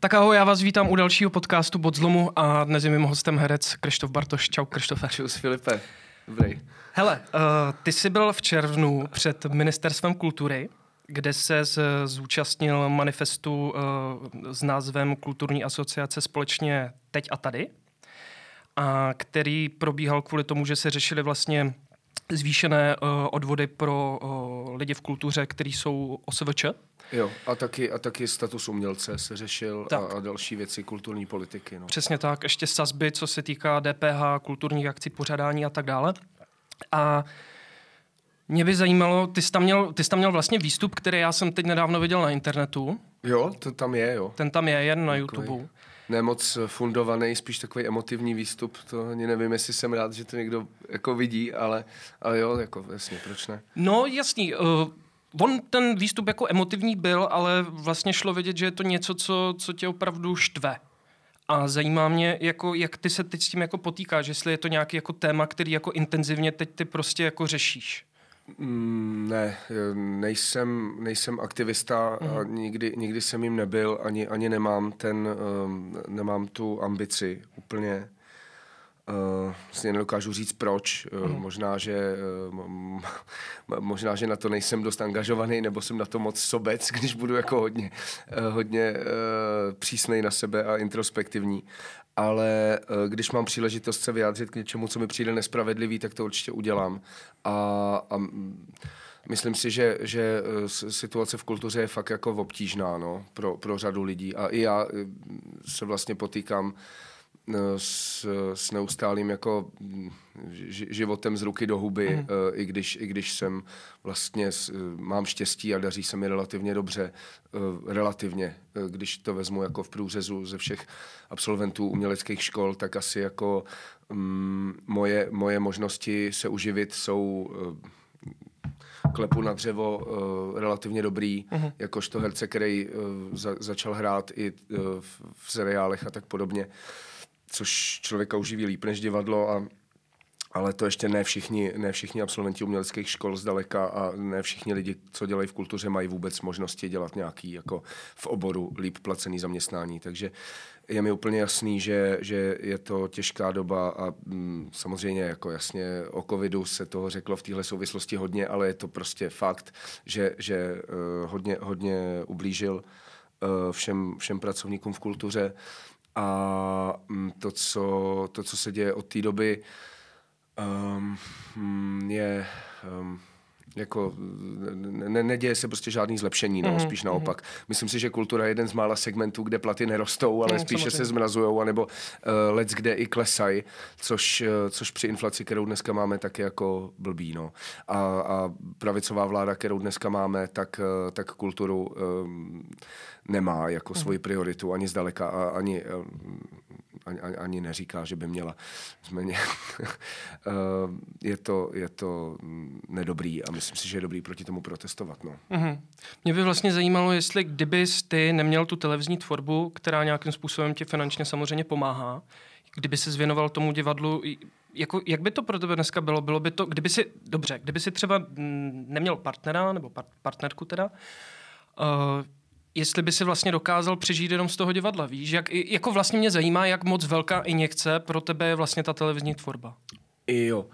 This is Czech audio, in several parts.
Tak ahoj, já vás vítám u dalšího podcastu Bod zlomu a dnes je mým hostem herec Krištof Bartoš. Čau Krištofe. Čus Filipe. Dobrý. Hele, uh, ty jsi byl v červnu před Ministerstvem kultury, kde se zúčastnil manifestu uh, s názvem Kulturní asociace společně teď a tady, a který probíhal kvůli tomu, že se řešili vlastně zvýšené uh, odvody pro uh, lidi v kultuře, kteří jsou OSVČ. Jo, a taky, a taky status umělce se řešil a, a další věci kulturní politiky. No. Přesně tak, ještě sazby, co se týká DPH, kulturních akcí, pořádání a tak dále. A mě by zajímalo, ty jsi, tam měl, ty jsi tam měl vlastně výstup, který já jsem teď nedávno viděl na internetu. Jo, to tam je, jo. Ten tam je jen na Takový. YouTube. Nemoc fundovaný, spíš takový emotivní výstup. To ani nevím, jestli jsem rád, že to někdo jako vidí, ale, ale jo, jako jasně, proč ne? No jasný, uh, On ten výstup jako emotivní byl, ale vlastně šlo vidět, že je to něco, co, co tě opravdu štve. A zajímá mě, jako, jak ty se teď s tím jako potýkáš, jestli je to nějaký jako téma, který jako intenzivně teď ty prostě jako řešíš. Mm, ne, nejsem, nejsem aktivista a mhm. nikdy, nikdy jsem jim nebyl, ani, ani nemám, ten, um, nemám tu ambici úplně. Uh, vlastně nedokážu říct proč. Uh, mm. Možná, že, uh, možná, že na to nejsem dost angažovaný, nebo jsem na to moc sobec, když budu jako hodně, uh, hodně uh, přísnej na sebe a introspektivní. Ale uh, když mám příležitost se vyjádřit k něčemu, co mi přijde nespravedlivý, tak to určitě udělám. A, a myslím si, že, že situace v kultuře je fakt jako obtížná no, pro, pro řadu lidí. A i já se vlastně potýkám uh, s, s neustálým jako životem z ruky do huby, mm. i, když, i když jsem vlastně mám štěstí a daří se mi relativně dobře, eh, relativně, eh, když to vezmu jako v průřezu ze všech absolventů uměleckých škol, tak asi jako um, moje, moje možnosti se uživit jsou klepu na dřevo uh, relativně dobrý, uh-huh. jakožto herce, který uh, za, začal hrát i uh, v, v seriálech a tak podobně. Uh, což člověka uživí líp než divadlo a ale to ještě ne všichni, ne všichni absolventi uměleckých škol zdaleka a ne všichni lidi, co dělají v kultuře, mají vůbec možnosti dělat nějaký jako v oboru líp placený zaměstnání. Takže je mi úplně jasný, že, že je to těžká doba a mm, samozřejmě jako jasně o covidu se toho řeklo v téhle souvislosti hodně, ale je to prostě fakt, že, že uh, hodně, hodně ublížil uh, všem, všem pracovníkům v kultuře. A mm, to, co, to, co se děje od té doby, um, je um, jako ne, neděje se prostě žádný zlepšení, no, mm-hmm. spíš mhm. naopak. Mm-hmm. Myslím si, že kultura je jeden z mála segmentů, kde platy nerostou, ale mm, spíše samozřejmě. se zmrazují, anebo uh, let kde i klesají, což, uh, což při inflaci, kterou dneska máme, tak je jako blbý. No. A, a pravicová vláda, kterou dneska máme, tak, uh, tak kulturu um, nemá jako mm-hmm. svoji prioritu ani zdaleka a ani um, ani, ani, ani neříká, že by měla. Zméně, eh, je, to, je to nedobrý a myslím si, že je dobrý proti tomu protestovat. No. Mm-hmm. Mě by vlastně zajímalo, jestli kdybys ty neměl tu televizní tvorbu, která nějakým způsobem ti finančně samozřejmě pomáhá, kdyby se zvěnoval tomu divadlu, jako, jak by to pro tebe dneska bylo? Bylo by to, kdyby si, dobře, kdyby si třeba neměl partnera, nebo par, partnerku teda, uh, jestli by si vlastně dokázal přežít jenom z toho divadla, víš? Jak, jako vlastně mě zajímá, jak moc velká injekce pro tebe je vlastně ta televizní tvorba. Jo,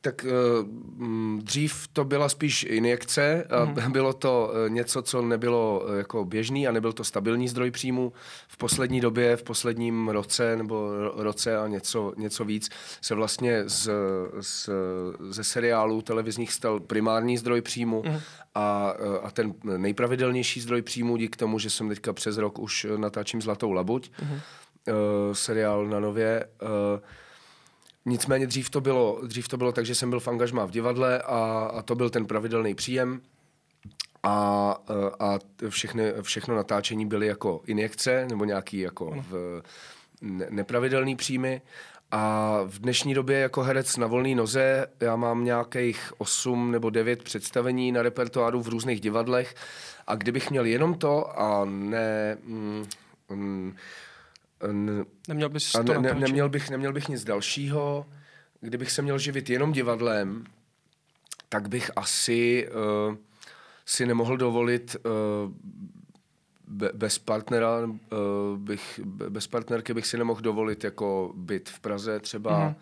tak uh, dřív to byla spíš injekce, mm. bylo to uh, něco, co nebylo uh, jako běžný a nebyl to stabilní zdroj příjmu. V poslední době, v posledním roce nebo roce a něco, něco víc se vlastně z, z, ze seriálů televizních stal primární zdroj příjmu mm. a, a ten nejpravidelnější zdroj příjmu díky tomu, že jsem teďka přes rok už natáčím Zlatou labuť, mm. seriál na nově, Nicméně dřív to bylo, dřív to bylo tak, že jsem byl v angažmá v divadle a, a to byl ten pravidelný příjem. A, a všechny, všechno natáčení byly jako injekce nebo nějaký jako v, ne, nepravidelný příjmy. A v dnešní době jako herec na volné noze já mám nějakých 8 nebo 9 představení na repertoáru v různých divadlech. A kdybych měl jenom to a ne... Mm, mm, Neměl bys to ne, ne, neměl, bych, neměl bych nic dalšího. Kdybych se měl živit jenom divadlem, tak bych asi uh, si nemohl dovolit uh, bez partnera bych, bez partnerky bych si nemohl dovolit jako byt v Praze třeba. Mm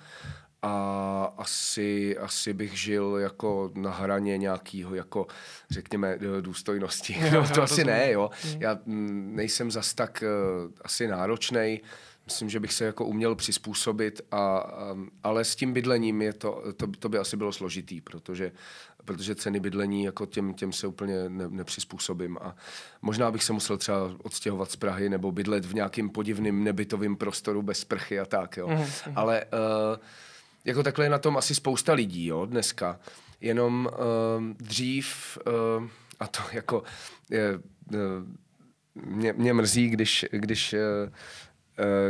a asi, asi bych žil jako na hraně nějakého, jako řekněme, důstojnosti. No, to asi ne, jo. Mm. Já nejsem zas tak uh, asi náročnej, myslím, že bych se jako uměl přizpůsobit, a, um, ale s tím bydlením je to, to, to by asi bylo složitý, protože, protože ceny bydlení jako těm, těm se úplně ne, nepřizpůsobím a možná bych se musel třeba odstěhovat z Prahy nebo bydlet v nějakým podivným nebytovým prostoru bez sprchy a tak, jo. Mm. Ale uh, jako takhle je na tom asi spousta lidí, jo, dneska. Jenom uh, dřív, uh, a to jako je, uh, mě, mě mrzí, když, když uh,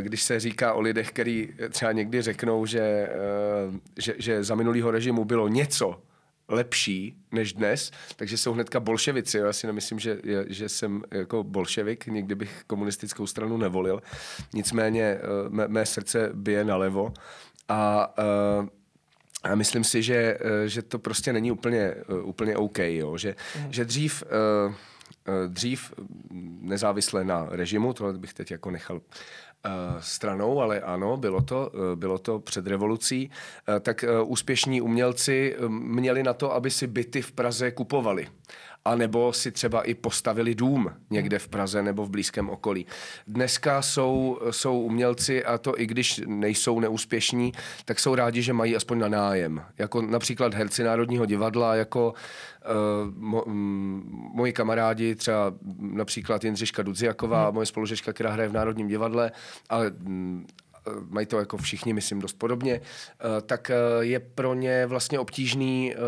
když se říká o lidech, který třeba někdy řeknou, že, že, že za minulýho režimu bylo něco lepší než dnes, takže jsou hnedka bolševici. Já si nemyslím, že, že jsem jako bolševik, nikdy bych komunistickou stranu nevolil. Nicméně mé, mé srdce bije nalevo a, uh, a myslím si, že, uh, že to prostě není úplně, uh, úplně OK, jo? Že, mm. že dřív, dřív nezávisle na režimu, tohle bych teď jako nechal stranou, ale ano, bylo to, bylo to před revolucí, tak úspěšní umělci měli na to, aby si byty v Praze kupovali a nebo si třeba i postavili dům někde v Praze nebo v blízkém okolí. Dneska jsou, jsou umělci, a to i když nejsou neúspěšní, tak jsou rádi, že mají aspoň na nájem. Jako například herci Národního divadla, jako uh, mo, um, moji kamarádi, třeba například Jindřiška Dudziaková, hmm. moje spolužečka, která hraje v Národním divadle, ale um, mají to jako všichni, myslím, dost podobně, eh, tak eh, je pro ně vlastně obtížný eh,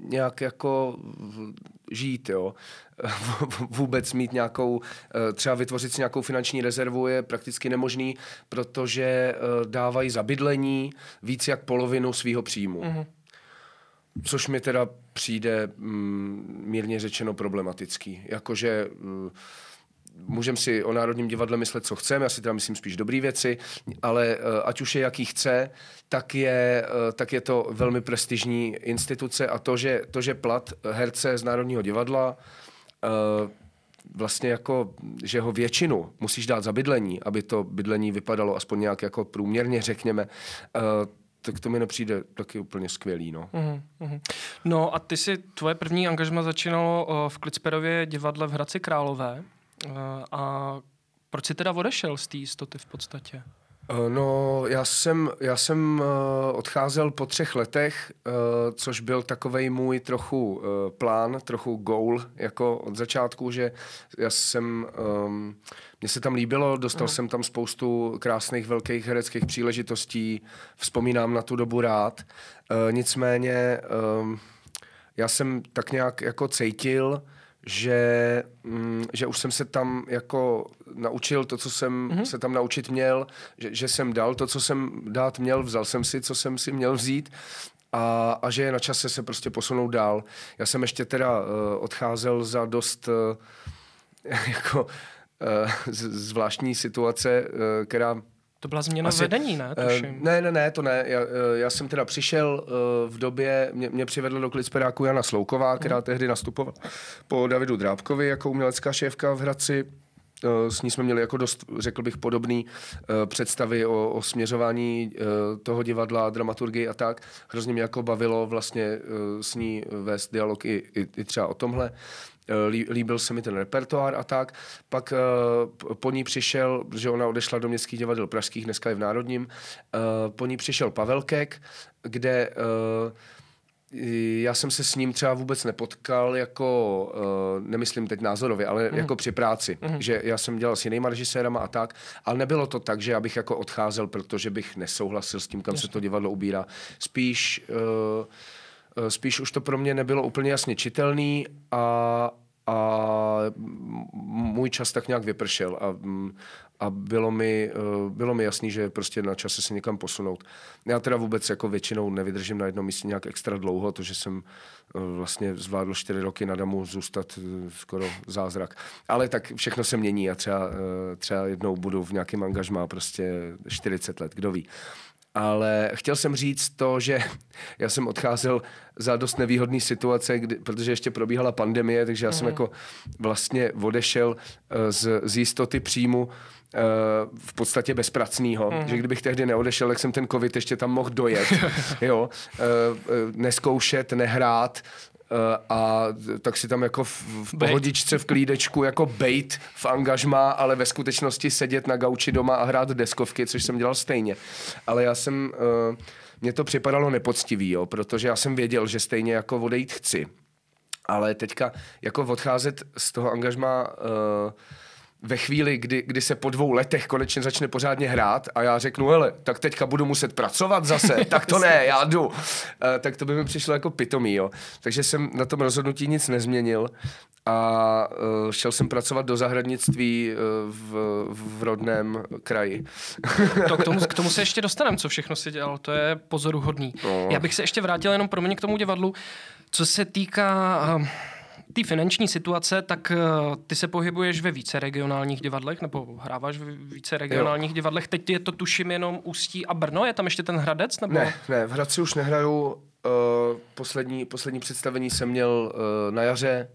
nějak jako žít, jo. Vůbec mít nějakou, třeba vytvořit si nějakou finanční rezervu je prakticky nemožný, protože dávají za bydlení víc jak polovinu svého příjmu. Mm-hmm. Což mi teda přijde mm, mírně řečeno problematický. Jakože můžeme si o Národním divadle myslet, co chceme, já si teda myslím spíš dobré věci, ale eh, ať už je jaký chce, tak je, eh, tak je to velmi prestižní instituce a to, že, to, že plat herce z Národního divadla eh, vlastně jako, že ho většinu musíš dát za bydlení, aby to bydlení vypadalo aspoň nějak jako průměrně, řekněme, tak to mi nepřijde taky úplně skvělý, no. Mm-hmm. No a ty si, tvoje první angažma začínalo v Klicperově divadle v Hradci Králové. A proč jsi teda odešel z té jistoty v podstatě? Eh, no, já jsem, já jsem uh, odcházel po třech letech, což byl takový můj trochu plán, trochu goal, jako od začátku, že já jsem, um, mně se tam líbilo, dostal uh. jsem tam spoustu krásných velkých hereckých příležitostí, vzpomínám na tu dobu rád. Nicméně um, já jsem tak nějak jako cítil, že, mm, že už jsem se tam jako naučil to, co jsem mm-hmm. se tam naučit měl, že, že jsem dal to, co jsem dát měl, vzal jsem si, co jsem si měl vzít a, a že je na čase se prostě posunout dál. Já jsem ještě teda uh, odcházel za dost uh, jako uh, zvláštní situace, uh, která to byla změna Asi, vedení, ne? Uh, ne, ne, ne, to ne. Já, uh, já jsem teda přišel uh, v době, mě, mě přivedla do Klicperáku Jana Slouková, která mm. tehdy nastupovala po Davidu Drábkovi jako umělecká šéfka v Hradci. S ní jsme měli jako dost, řekl bych, podobný uh, představy o, o směřování uh, toho divadla, dramaturgii a tak. Hrozně mě jako bavilo vlastně uh, s ní vést dialog i, i, i třeba o tomhle. Eh, líbil se mi ten repertoár a tak. Pak uh, po ní přišel, že ona odešla do městských divadel pražských, dneska je v Národním, uh, po ní přišel Pavel Kek, kde uh, já jsem se s ním třeba vůbec nepotkal jako, uh, nemyslím teď názorově, ale mm. jako při práci, mm. že já jsem dělal s jinýma režisérama a tak, ale nebylo to tak, že já bych jako odcházel, protože bych nesouhlasil s tím, kam Jasně. se to divadlo ubírá. Spíš uh, Eh, spíš už to pro mě nebylo úplně jasně čitelný a, a můj čas tak nějak vypršel a, a bylo, mi, eh, bylo mi jasný, že prostě na čase se někam posunout. Já teda vůbec jako většinou nevydržím na jednom místě nějak extra dlouho, to, že jsem eh, vlastně zvládl čtyři roky na damu zůstat skoro zázrak. Ale tak všechno se mění a třeba, třeba jednou budu v nějakém angažmá prostě 40 let, kdo ví. Ale chtěl jsem říct to, že já jsem odcházel za dost nevýhodný situace, kdy, protože ještě probíhala pandemie, takže já jsem mhm. jako vlastně odešel eh, z, z jistoty příjmu eh, v podstatě bezpracného, mm. že kdybych tehdy neodešel, tak jsem ten covid ještě tam mohl dojet, jo, eh, neskoušet, nehrát, a tak si tam jako v, v pohodičce, v klídečku jako bejt v angažmá, ale ve skutečnosti sedět na gauči doma a hrát deskovky, což jsem dělal stejně. Ale já jsem, mně to připadalo nepoctivý, jo, protože já jsem věděl, že stejně jako odejít chci. Ale teďka jako odcházet z toho angažma uh, ve chvíli, kdy, kdy se po dvou letech konečně začne pořádně hrát a já řeknu, hele, tak teďka budu muset pracovat zase, tak to ne, já jdu. Uh, tak to by mi přišlo jako pitomý, jo. Takže jsem na tom rozhodnutí nic nezměnil a uh, šel jsem pracovat do zahradnictví uh, v, v rodném kraji. to k, tomu, k tomu se ještě dostaneme, co všechno si dělal, to je pozoruhodný. No. Já bych se ještě vrátil jenom pro mě k tomu divadlu. Co se týká... Uh, té finanční situace, tak uh, ty se pohybuješ ve více regionálních divadlech, nebo hráváš ve více regionálních jo. divadlech. Teď je to tuším jenom Ústí a Brno, je tam ještě ten Hradec? Nebo? Ne, ne, v Hradci už nehraju. Uh, poslední, poslední představení jsem měl uh, na jaře,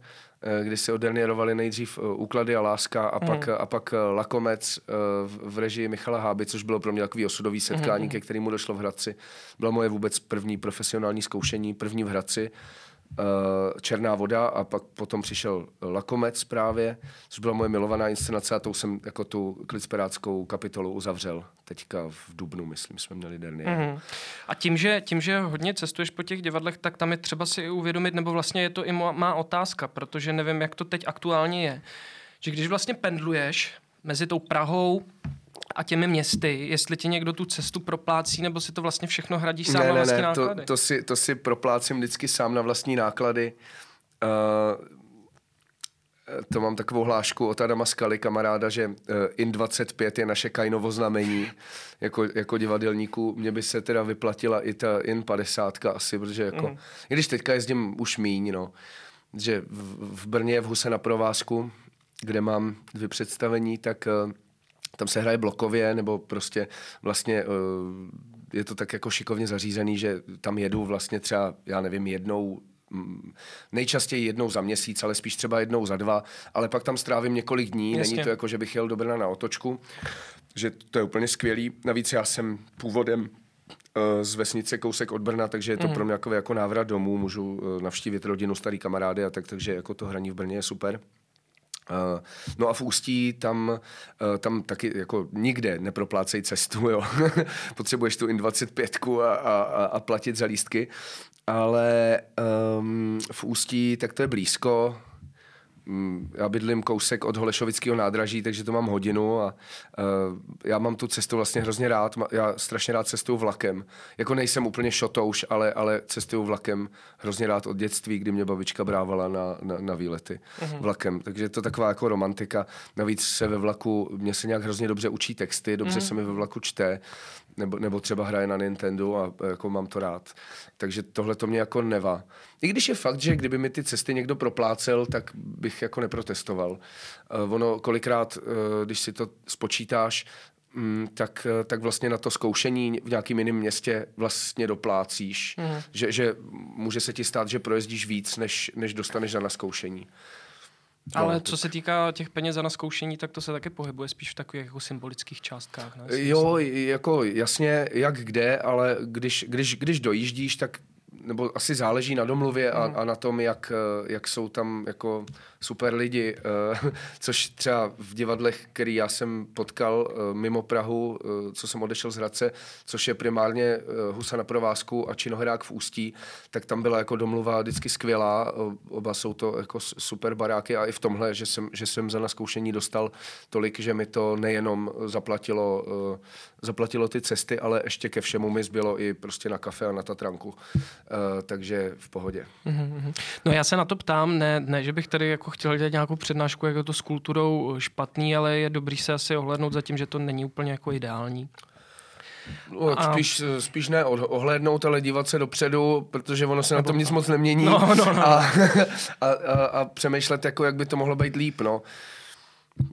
uh, kdy se odernýrovali nejdřív uh, Úklady a Láska a, pak, a pak uh, Lakomec uh, v režii Michala Háby, což bylo pro mě takový osudový setkání, hmm. ke kterému došlo v Hradci. Bylo moje vůbec první profesionální zkoušení, první v Hradci. Eh, Černá voda a pak potom přišel Lakomec právě, což byla moje milovaná inscenace a tou jsem jako tu klicperáckou kapitolu uzavřel. Teďka v Dubnu, myslím, jsme měli derny. Mm-hmm. A tím že, tím, že hodně cestuješ po těch divadlech, tak tam je třeba si uvědomit, nebo vlastně je to i má otázka, protože nevím, jak to teď aktuálně je, že když vlastně pendluješ mezi tou Prahou, a těmi městy, jestli ti někdo tu cestu proplácí, nebo si to vlastně všechno hradíš sám ne, na vlastní ne, náklady? To, to, si, to si proplácím vždycky sám na vlastní náklady. Uh, to mám takovou hlášku od Adama Skaly, kamaráda, že uh, IN 25 je naše kajnovo znamení jako, jako divadelníků. Mně by se teda vyplatila i ta IN 50 asi, protože jako, mm. i když teďka jezdím už míň, no, že v, v Brně v Huse na provázku, kde mám dvě představení, tak uh, tam se hraje blokově, nebo prostě vlastně uh, je to tak jako šikovně zařízený, že tam jedu vlastně třeba, já nevím, jednou mm, nejčastěji jednou za měsíc, ale spíš třeba jednou za dva, ale pak tam strávím několik dní, Jasně. není to jako, že bych jel do Brna na otočku, že to je úplně skvělý. Navíc já jsem původem eh, z vesnice kousek od Brna, takže je to mm. pro mě jako, jako návrat domů, můžu eh, navštívit rodinu, starý kamarády a tak, takže jako to hraní v Brně je super. No a v Ústí tam, uh, tam taky jako nikde neproplácej cestu, jo. Potřebuješ tu IN25 a, a, a platit za lístky, ale um, v Ústí tak to je blízko, já bydlím kousek od Holešovického nádraží, takže to mám hodinu a uh, já mám tu cestu vlastně hrozně rád. Já strašně rád cestuju vlakem. Jako nejsem úplně šotouš, ale, ale cestuju vlakem hrozně rád od dětství, kdy mě babička brávala na, na, na výlety uh-huh. vlakem. Takže to taková jako romantika. Navíc se ve vlaku, mě se nějak hrozně dobře učí texty, dobře uh-huh. se mi ve vlaku čte nebo, nebo třeba hraje na Nintendo a jako mám to rád. Takže tohle to mě jako neva. I když je fakt, že kdyby mi ty cesty někdo proplácel, tak bych jako neprotestoval. Uh, ono kolikrát, uh, když si to spočítáš, um, tak, tak vlastně na to zkoušení v nějakém jiném městě vlastně doplácíš. Mm. Že, že může se ti stát, že projezdíš víc, než, než dostaneš za naskoušení. No, Ale co se týká těch peněz za naskoušení, tak to se také pohybuje spíš v takových jako symbolických částkách. Ne? Jo, jako jasně, jak kde, ale když, když, když dojíždíš, tak nebo asi záleží na domluvě a, mm. a na tom, jak, jak jsou tam jako super lidi, uh, což třeba v divadlech, který já jsem potkal uh, mimo Prahu, co jsem odešel z Hradce, což je primárně Husa na provázku a Činohrák v Ústí, tak tam byla jako domluva vždycky skvělá, oba jsou to jako super baráky a i v tomhle, že jsem, že jsem za naskoušení dostal tolik, že mi to nejenom zaplatilo, zaplatilo ty cesty, ale ještě ke všemu mi zbylo i prostě na kafe a na Tatranku. Uh, takže v pohodě. Mm-hmm. No já se na to ptám, ne, ne že bych tady jako chtěl dělat nějakou přednášku, jak je to s kulturou špatný, ale je dobrý se asi ohlednout za tím, že to není úplně jako ideální. No, a... spíš, spíš ne ohlédnout, ale dívat se dopředu, protože ono se na tom nic moc nemění no, no, no. A, a, a, a přemýšlet, jako, jak by to mohlo být líp. No.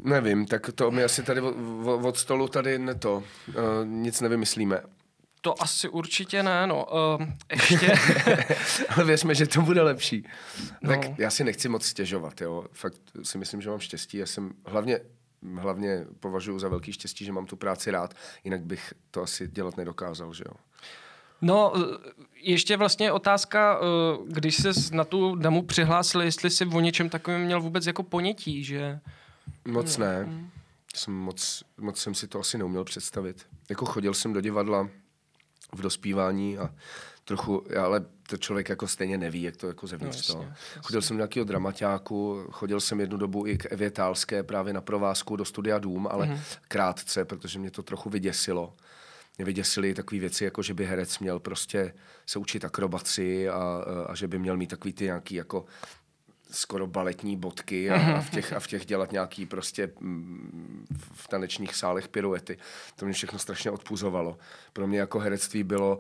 Nevím, tak to my asi tady od, od stolu tady ne to, uh, nic nevymyslíme To asi určitě ne, no. Uh, ještě... Ale věřme, že to bude lepší. No. Tak já si nechci moc stěžovat, jo. Fakt si myslím, že mám štěstí. Já jsem hlavně hlavně považuji za velký štěstí, že mám tu práci rád, jinak bych to asi dělat nedokázal, že jo. No, ještě vlastně otázka, eh, když se na tu damu přihlásil, jestli si o něčem takovém měl vůbec jako ponětí, že... Moc ne. Jsem moc, moc jsem si to asi neuměl představit. Jako chodil jsem do divadla v dospívání a trochu, ale to člověk jako stejně neví, jak to jako zevnitř no, jasně, jasně. Chodil jsem do nějakého dramaťáku, chodil jsem jednu dobu i k Evě Tálské právě na provázku do studia Dům, ale mm-hmm. krátce, protože mě to trochu vyděsilo. Mě vyděsily takové věci, jako že by herec měl prostě se učit akrobaci a, a že by měl mít takový ty nějaký jako skoro baletní bodky a, a, v těch, a v těch dělat nějaký prostě mm, v tanečních sálech piruety. To mě všechno strašně odpuzovalo. Pro mě jako herectví bylo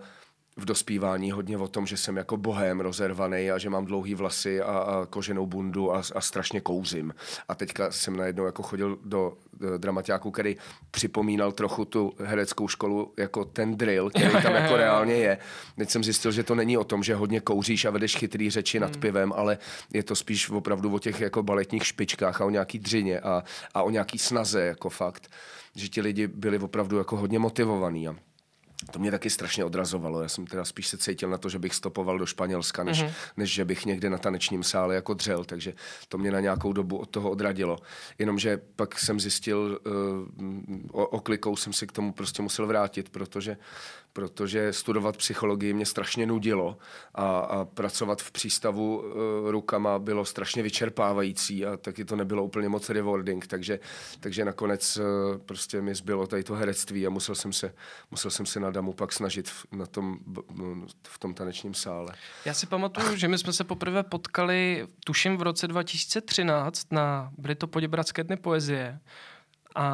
v dospívání hodně o tom, že jsem jako bohem rozervaný a že mám dlouhý vlasy a, a koženou bundu a, a strašně kouzím. A teďka jsem najednou jako chodil do, do dramaťáku, který připomínal trochu tu hereckou školu jako ten drill, který tam jako reálně je. Teď jsem zjistil, že to není o tom, že hodně kouříš a vedeš chytrý řeči nad hmm. pivem, ale je to spíš opravdu o těch jako baletních špičkách a o nějaký dřině a, a o nějaký snaze jako fakt. Že ti lidi byli opravdu jako hodně motivovaní. A to mě taky strašně odrazovalo. Já jsem teda spíš se cítil na to, že bych stopoval do Španělska, než, mm-hmm. než že bych někde na tanečním sále jako dřel, takže to mě na nějakou dobu od toho odradilo. Jenomže pak jsem zjistil, uh, oklikou jsem si k tomu prostě musel vrátit, protože protože studovat psychologii mě strašně nudilo a, a pracovat v přístavu uh, rukama bylo strašně vyčerpávající a taky to nebylo úplně moc rewarding, takže, takže nakonec uh, prostě mi zbylo tady to herectví a musel jsem se, musel jsem se na damu pak snažit v, na tom, v tom tanečním sále. Já si pamatuju, že my jsme se poprvé potkali, tuším v roce 2013 na, byly to Poděbradské dny poezie a,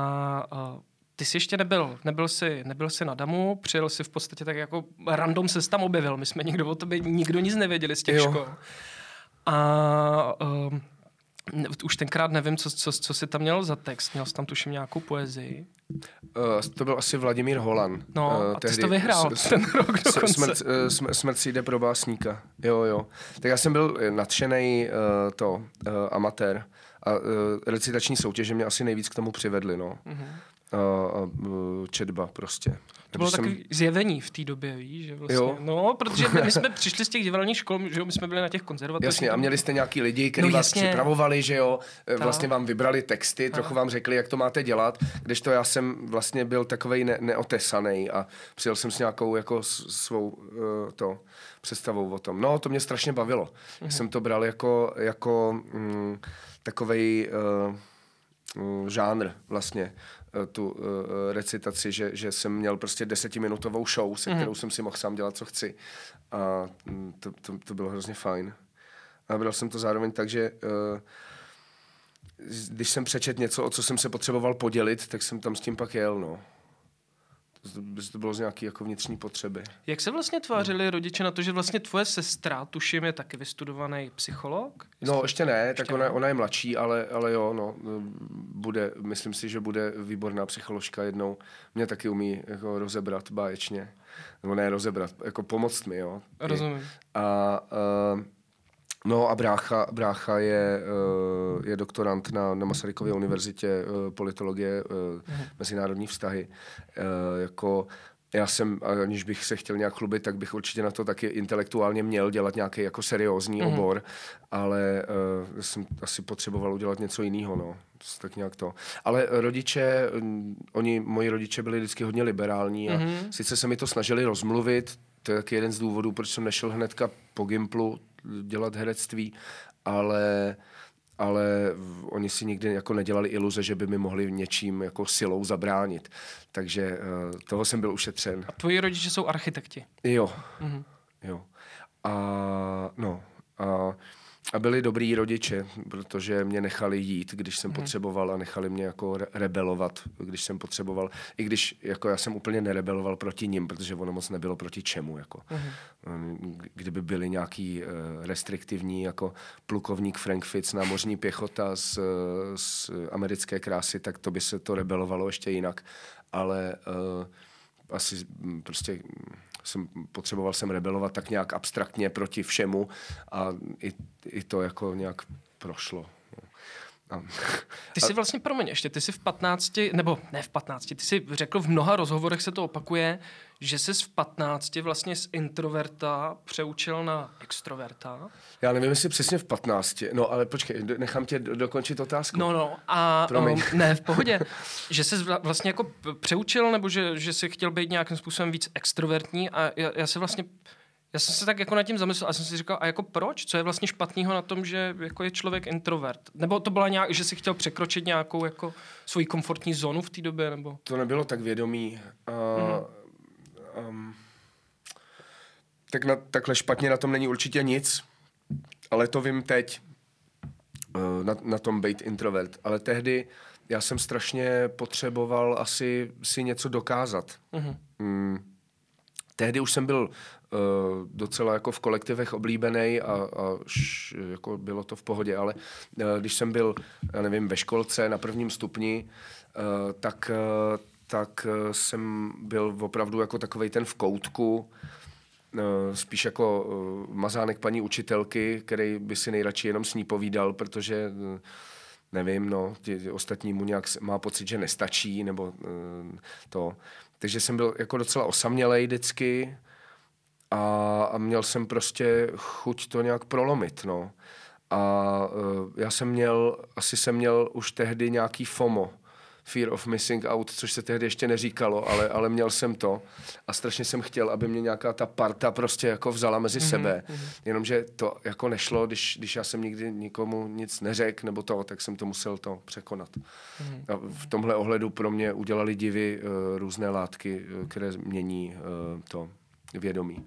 a ty jsi ještě nebyl, nebyl jsi, nebyl jsi na damu, přijel si v podstatě tak jako random se tam objevil, my jsme nikdo o tobě, nikdo nic nevěděli z těch jo. škol. A um, už tenkrát nevím, co, co, co jsi tam měl za text. Měl jsi tam tuším nějakou poezii. Uh, to byl asi Vladimír Holan. No, uh, a ty jsi to vyhrál s, ten rok dokonce. Smrt, uh, smrt, smrt si jde pro básníka. Jo, jo. Tak já jsem byl nadšený uh, to, uh, amatér. A uh, recitační soutěže mě asi nejvíc k tomu přivedly, no. Uh-huh a, a četba prostě. To bylo jsem... takové zjevení v té době, víš, že vlastně. Jo. No, protože my, jsme přišli z těch divadelních škol, že jo, my jsme byli na těch konzervatořích. Jasně, a měli jste nějaký lidi, kteří no, vás jasně. připravovali, že jo, e, Ta. vlastně vám vybrali texty, Ta. trochu vám řekli, jak to máte dělat, kdežto já jsem vlastně byl takovej ne- neotesaný a přijel jsem s nějakou jako svou uh, to představou o tom. No, to mě strašně bavilo. Mhm. Jsem to bral jako, jako mm, takovej uh, žánr vlastně tu uh, recitaci, že, že jsem měl prostě desetiminutovou show, se mm-hmm. kterou jsem si mohl sám dělat, co chci. A mm, to, to, to bylo hrozně fajn. A bral jsem to zároveň tak, že uh, když jsem přečet něco, o co jsem se potřeboval podělit, tak jsem tam s tím pak jel, no to bylo z nějaké jako vnitřní potřeby. Jak se vlastně tvářili rodiče na to, že vlastně tvoje sestra, tuším, je taky vystudovaný psycholog? No, ještě ne, ještě tak ona, ona je mladší, ale, ale jo, no, bude, myslím si, že bude výborná psycholožka jednou. Mě taky umí jako rozebrat báječně. Nebo ne rozebrat, jako pomoct mi, jo. Rozumím. A uh, No a brácha, brácha je, uh, je doktorant na, na Masarykově univerzitě uh, politologie, uh, uh-huh. mezinárodní vztahy. Jako já jsem, aniž bych se chtěl nějak chlubit, tak bych určitě na to taky intelektuálně měl dělat nějaký jako seriózní mm. obor, ale uh, jsem asi potřeboval udělat něco jiného, no. Tak nějak to. Ale rodiče, um, oni, moji rodiče byli vždycky hodně liberální a mm. sice se mi to snažili rozmluvit, to je taky jeden z důvodů, proč jsem nešel hnedka po Gimplu dělat herectví, ale ale oni si nikdy jako nedělali iluze, že by mi mohli něčím jako silou zabránit. Takže uh, toho jsem byl ušetřen. A tvoji rodiče jsou architekti? Jo. Mm-hmm. Jo. A no, a a byli dobrý rodiče, protože mě nechali jít, když jsem hmm. potřeboval a nechali mě jako rebelovat, když jsem potřeboval. I když jako já jsem úplně nerebeloval proti nim, protože ono moc nebylo proti čemu. Jako. Hmm. Kdyby byli nějaký uh, restriktivní jako plukovník Frank Fitz, námořní pěchota z, z americké krásy, tak to by se to rebelovalo ještě jinak. Ale uh, asi mm, prostě jsem potřeboval jsem rebelovat tak nějak abstraktně proti všemu a i, i to jako nějak prošlo. Ty jsi vlastně, promiň, ještě, ty jsi v 15, nebo ne v 15, ty jsi řekl v mnoha rozhovorech se to opakuje, že jsi v 15 vlastně z introverta přeučil na extroverta. Já nevím, jestli přesně v 15, no ale počkej, nechám tě dokončit otázku. No, no, a um, ne, v pohodě. že jsi vlastně jako přeučil, nebo že, že jsi chtěl být nějakým způsobem víc extrovertní a já, já se vlastně já jsem se tak jako nad tím zamyslel a jsem si říkal, a jako proč? Co je vlastně špatného na tom, že jako je člověk introvert? Nebo to byla nějak, že si chtěl překročit nějakou jako svoji komfortní zónu v té době? Nebo? To nebylo tak vědomý. Uh, mm-hmm. um, tak na, takhle špatně na tom není určitě nic, ale to vím teď, uh, na, na tom být introvert. Ale tehdy já jsem strašně potřeboval asi si něco dokázat. Mm-hmm. Mm, tehdy už jsem byl uh, docela jako v kolektivech oblíbený a, a š, jako bylo to v pohodě, ale uh, když jsem byl, já nevím, ve školce na prvním stupni, uh, tak, uh, tak jsem byl opravdu jako takovej ten v koutku, spíš jako mazánek paní učitelky, který by si nejradši jenom s ní povídal, protože nevím, no, ti, ostatní mu nějak má pocit, že nestačí, nebo to. Takže jsem byl jako docela osamělej vždycky a, a měl jsem prostě chuť to nějak prolomit, no. A uh, já jsem měl, asi jsem měl už tehdy nějaký FOMO, Fear of Missing Out, což se tehdy ještě neříkalo, ale, ale měl jsem to a strašně jsem chtěl, aby mě nějaká ta parta prostě jako vzala mezi mm-hmm, sebe. Mm-hmm. Jenomže to jako nešlo, když, když já jsem nikdy nikomu nic neřekl nebo to, tak jsem to musel to překonat. Mm-hmm. A v tomhle ohledu pro mě udělali divy uh, různé látky, uh, které mění uh, to vědomí.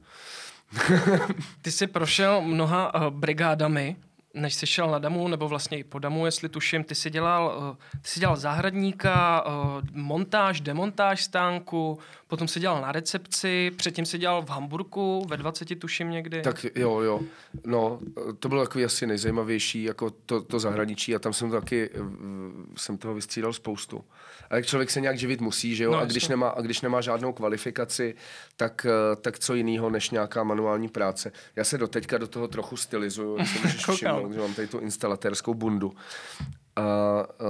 Ty jsi prošel mnoha uh, brigádami, než jsi šel na damu, nebo vlastně i po damu, jestli tuším, ty jsi dělal, eh, ty jsi dělal zahradníka, eh, montáž, demontáž stánku, potom jsi dělal na recepci, předtím jsi dělal v Hamburku, ve 20 tuším někdy. Tak jo, jo. No, to bylo takový asi nejzajímavější, jako to, to zahraničí a tam jsem taky, eh, jsem toho vystřídal spoustu. A jak člověk se nějak živit musí, že jo, no, a, když nemá, a když nemá žádnou kvalifikaci, tak, tak co jiného než nějaká manuální práce. Já se do teďka do toho trochu stylizuju, jak se můžeš všimnout, že mám tady tu instalatérskou bundu. A,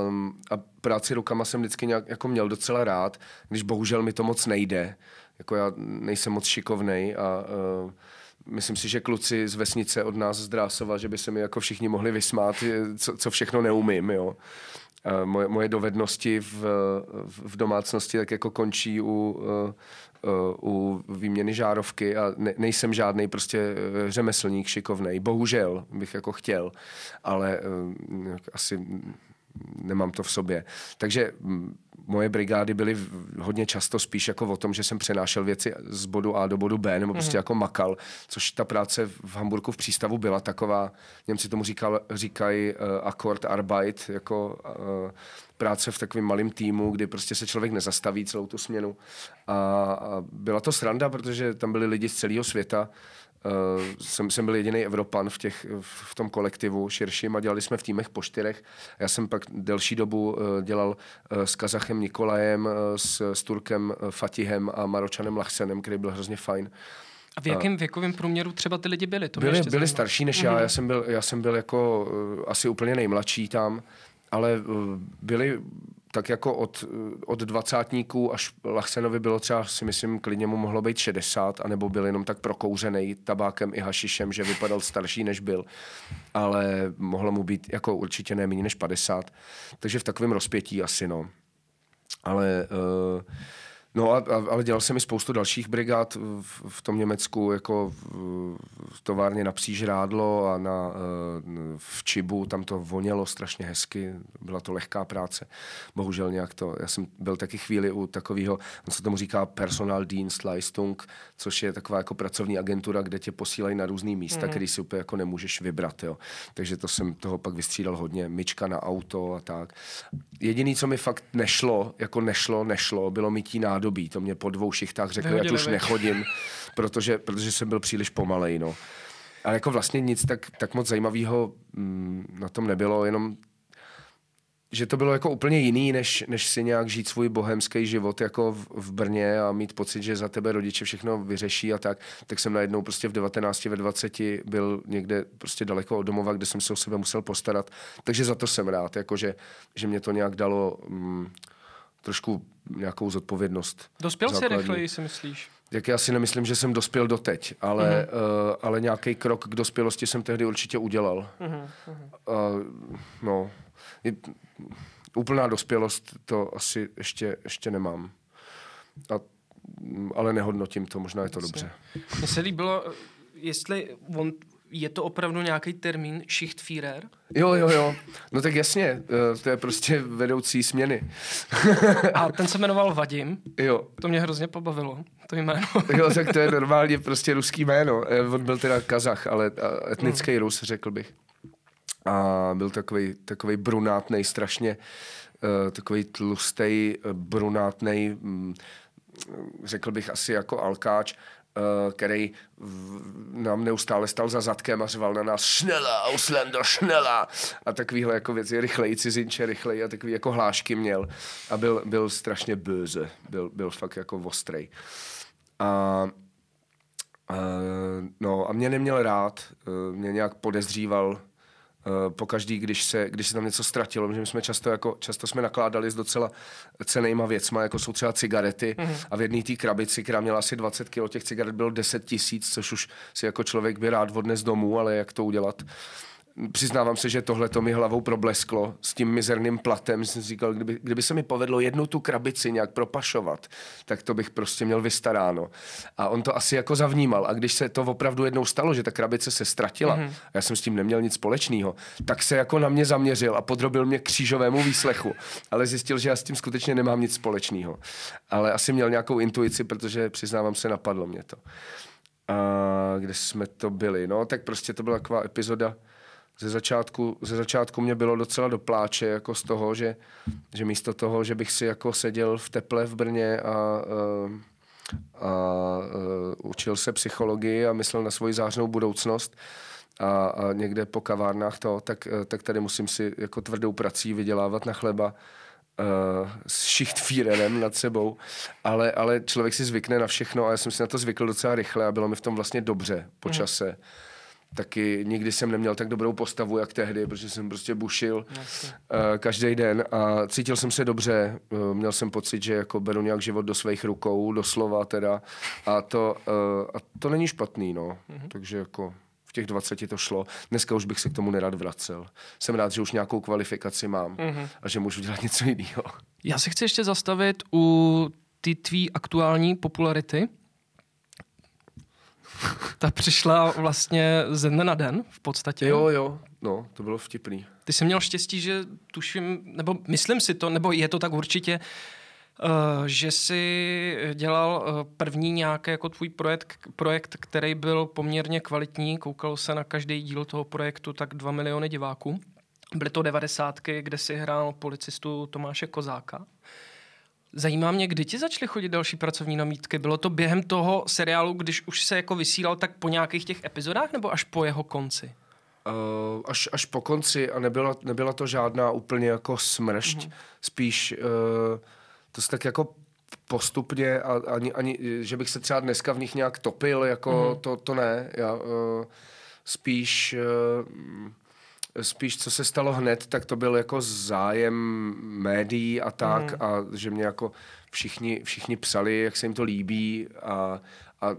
um, a práci rukama jsem vždycky nějak jako měl docela rád, když bohužel mi to moc nejde. Jako já nejsem moc šikovnej a uh, myslím si, že kluci z vesnice od nás z Drásova, že by se mi jako všichni mohli vysmát, co, co všechno neumím, jo. A moje, moje dovednosti v, v domácnosti tak jako končí u, uh, u výměny žárovky a ne, nejsem žádný prostě eh, řemeslník šikovný. Bohužel bych jako chtěl, ale asi nemám to v sobě. Takže mm, moje brigády byly hodně často spíš jako o tom, že jsem přenášel věci z bodu A do bodu B, nebo prostě mm-hmm. jako makal, což ta práce v Hamburgu v přístavu byla taková, Němci tomu říkal, říkají uh, akord arbeit, jako uh, práce v takovém malém týmu, kdy prostě se člověk nezastaví celou tu směnu. A, a byla to sranda, protože tam byli lidi z celého světa, Uh, jsem, jsem byl jediný Evropan v, těch, v tom kolektivu širším a dělali jsme v týmech po čtyřech. Já jsem pak delší dobu uh, dělal uh, s Kazachem Nikolajem, uh, s, s Turkem uh, Fatihem a Maročanem Lachsenem, který byl hrozně fajn. A v jakém věkovém průměru třeba ty lidi byli? To byli, byli starší než mm-hmm. já. Mhm. Já jsem byl, já jsem byl jako uh, asi úplně nejmladší tam, ale uh, byli tak jako od, od dvacátníků až Lachsenovi bylo třeba, si myslím, klidně mu mohlo být 60, anebo byl jenom tak prokouřený tabákem i hašišem, že vypadal starší, než byl. Ale mohlo mu být jako určitě ne méně než 50. Takže v takovém rozpětí asi, no. Ale uh, No, a, a, ale dělal jsem i spoustu dalších brigád v, v tom Německu, jako v, v továrně na Přížrádlo a na, eh, v Čibu, tam to vonělo strašně hezky, byla to lehká práce. Bohužel nějak to, já jsem byl taky chvíli u takového, on se tomu říká Personal Dienstleistung, což je taková jako pracovní agentura, kde tě posílají na různý místa, mm. který si úplně jako nemůžeš vybrat, jo. Takže to jsem toho pak vystřídal hodně, myčka na auto a tak. Jediný, co mi fakt nešlo, jako nešlo, nešlo, bylo mytí nádobí nádobí. To mě po dvou šichtách řekl, ať už nechodím, protože, protože jsem byl příliš pomalej. No. Ale jako vlastně nic tak, tak moc zajímavého mm, na tom nebylo, jenom že to bylo jako úplně jiný, než, než si nějak žít svůj bohemský život jako v, v Brně a mít pocit, že za tebe rodiče všechno vyřeší a tak, tak jsem najednou prostě v 19, ve 20 byl někde prostě daleko od domova, kde jsem se o sebe musel postarat. Takže za to jsem rád, jako že, že mě to nějak dalo mm, trošku nějakou zodpovědnost. Dospěl jsi rychleji, si myslíš? Jak já si nemyslím, že jsem dospěl doteď, ale, uh-huh. uh, ale nějaký krok k dospělosti jsem tehdy určitě udělal. Uh-huh. Uh, no, je, úplná dospělost to asi ještě, ještě nemám. A, ale nehodnotím to, možná je to dobře. Mně se líbilo, jestli on, je to opravdu nějaký termín Schichtführer? Jo, jo, jo. No tak jasně, eh, to je prostě vedoucí směny. A ten se jmenoval Vadim. Jo. To mě hrozně pobavilo, to jméno. Jo, tak to je normálně prostě ruský jméno. Eh, on byl teda Kazach, ale etnický hmm. Rus, řekl bych. A byl takový, takový brunátnej, strašně uh, takový tlustý, brunátnej, um, řekl bych asi jako alkáč, který v, nám neustále stal za zadkem a řval na nás šnela, Ausländer, šnela a takovýhle jako věci, rychlej, cizinče, rychlej a takový jako hlášky měl a byl, byl strašně böze, byl, byl fakt jako ostrej. A Uh, no a mě neměl rád, uh, mě nějak podezříval, Eh, po každý, když se, když se tam něco ztratilo, že my jsme často, jako, často jsme nakládali s docela cenýma věcma, jako jsou třeba cigarety mm-hmm. a v jedné té krabici, která měla asi 20 kg, těch cigaret bylo 10 tisíc, což už si jako člověk by rád odnes domů, ale jak to udělat? Přiznávám se, že tohle to mi hlavou problesklo s tím mizerným platem. Jsem říkal, kdyby, kdyby se mi povedlo jednu tu krabici nějak propašovat, tak to bych prostě měl vystaráno. A on to asi jako zavnímal. A když se to opravdu jednou stalo, že ta krabice se ztratila, mm-hmm. a já jsem s tím neměl nic společného, tak se jako na mě zaměřil a podrobil mě křížovému výslechu. Ale zjistil, že já s tím skutečně nemám nic společného. Ale asi měl nějakou intuici, protože přiznávám se, napadlo mě to. A kde jsme to byli? No, tak prostě to byla taková epizoda, ze začátku, ze začátku mě bylo docela do pláče jako z toho, že, že místo toho, že bych si jako seděl v teple v Brně a, a, a, a učil se psychologii a myslel na svoji zářnou budoucnost a, a někde po kavárnách to, tak, tak tady musím si jako tvrdou prací vydělávat na chleba uh, s šichtfírerem nad sebou, ale, ale člověk si zvykne na všechno a já jsem si na to zvykl docela rychle a bylo mi v tom vlastně dobře po mhm. čase. Mm taky nikdy jsem neměl tak dobrou postavu, jak tehdy, protože jsem prostě bušil uh, každý den a cítil jsem se dobře, uh, měl jsem pocit, že jako beru nějak život do svých rukou, doslova teda a to, uh, a to není špatný, no, mm-hmm. takže jako v těch 20 to šlo. Dneska už bych se k tomu nerad vracel. Jsem rád, že už nějakou kvalifikaci mám mm-hmm. a že můžu dělat něco jiného. Já se chci ještě zastavit u ty tvý aktuální popularity. Ta přišla vlastně ze dne na den v podstatě. Jo, jo, no, to bylo vtipný. Ty jsi měl štěstí, že tuším, nebo myslím si to, nebo je to tak určitě, Uh, že jsi dělal uh, první nějaký jako tvůj projekt, projekt, který byl poměrně kvalitní, koukalo se na každý díl toho projektu tak 2 miliony diváků. Byly to devadesátky, kde si hrál policistu Tomáše Kozáka. Zajímá mě, kdy ti začaly chodit další pracovní namítky? Bylo to během toho seriálu, když už se jako vysílal, tak po nějakých těch epizodách, nebo až po jeho konci? Uh, až, až po konci a nebyla, nebyla to žádná úplně jako smršť. Mm-hmm. Spíš uh, to se tak jako postupně a ani, ani, že bych se třeba dneska v nich nějak topil, jako mm-hmm. to, to ne. Já, uh, spíš uh, spíš, co se stalo hned, tak to byl jako zájem médií a tak mm. a že mě jako všichni, všichni psali, jak se jim to líbí a, a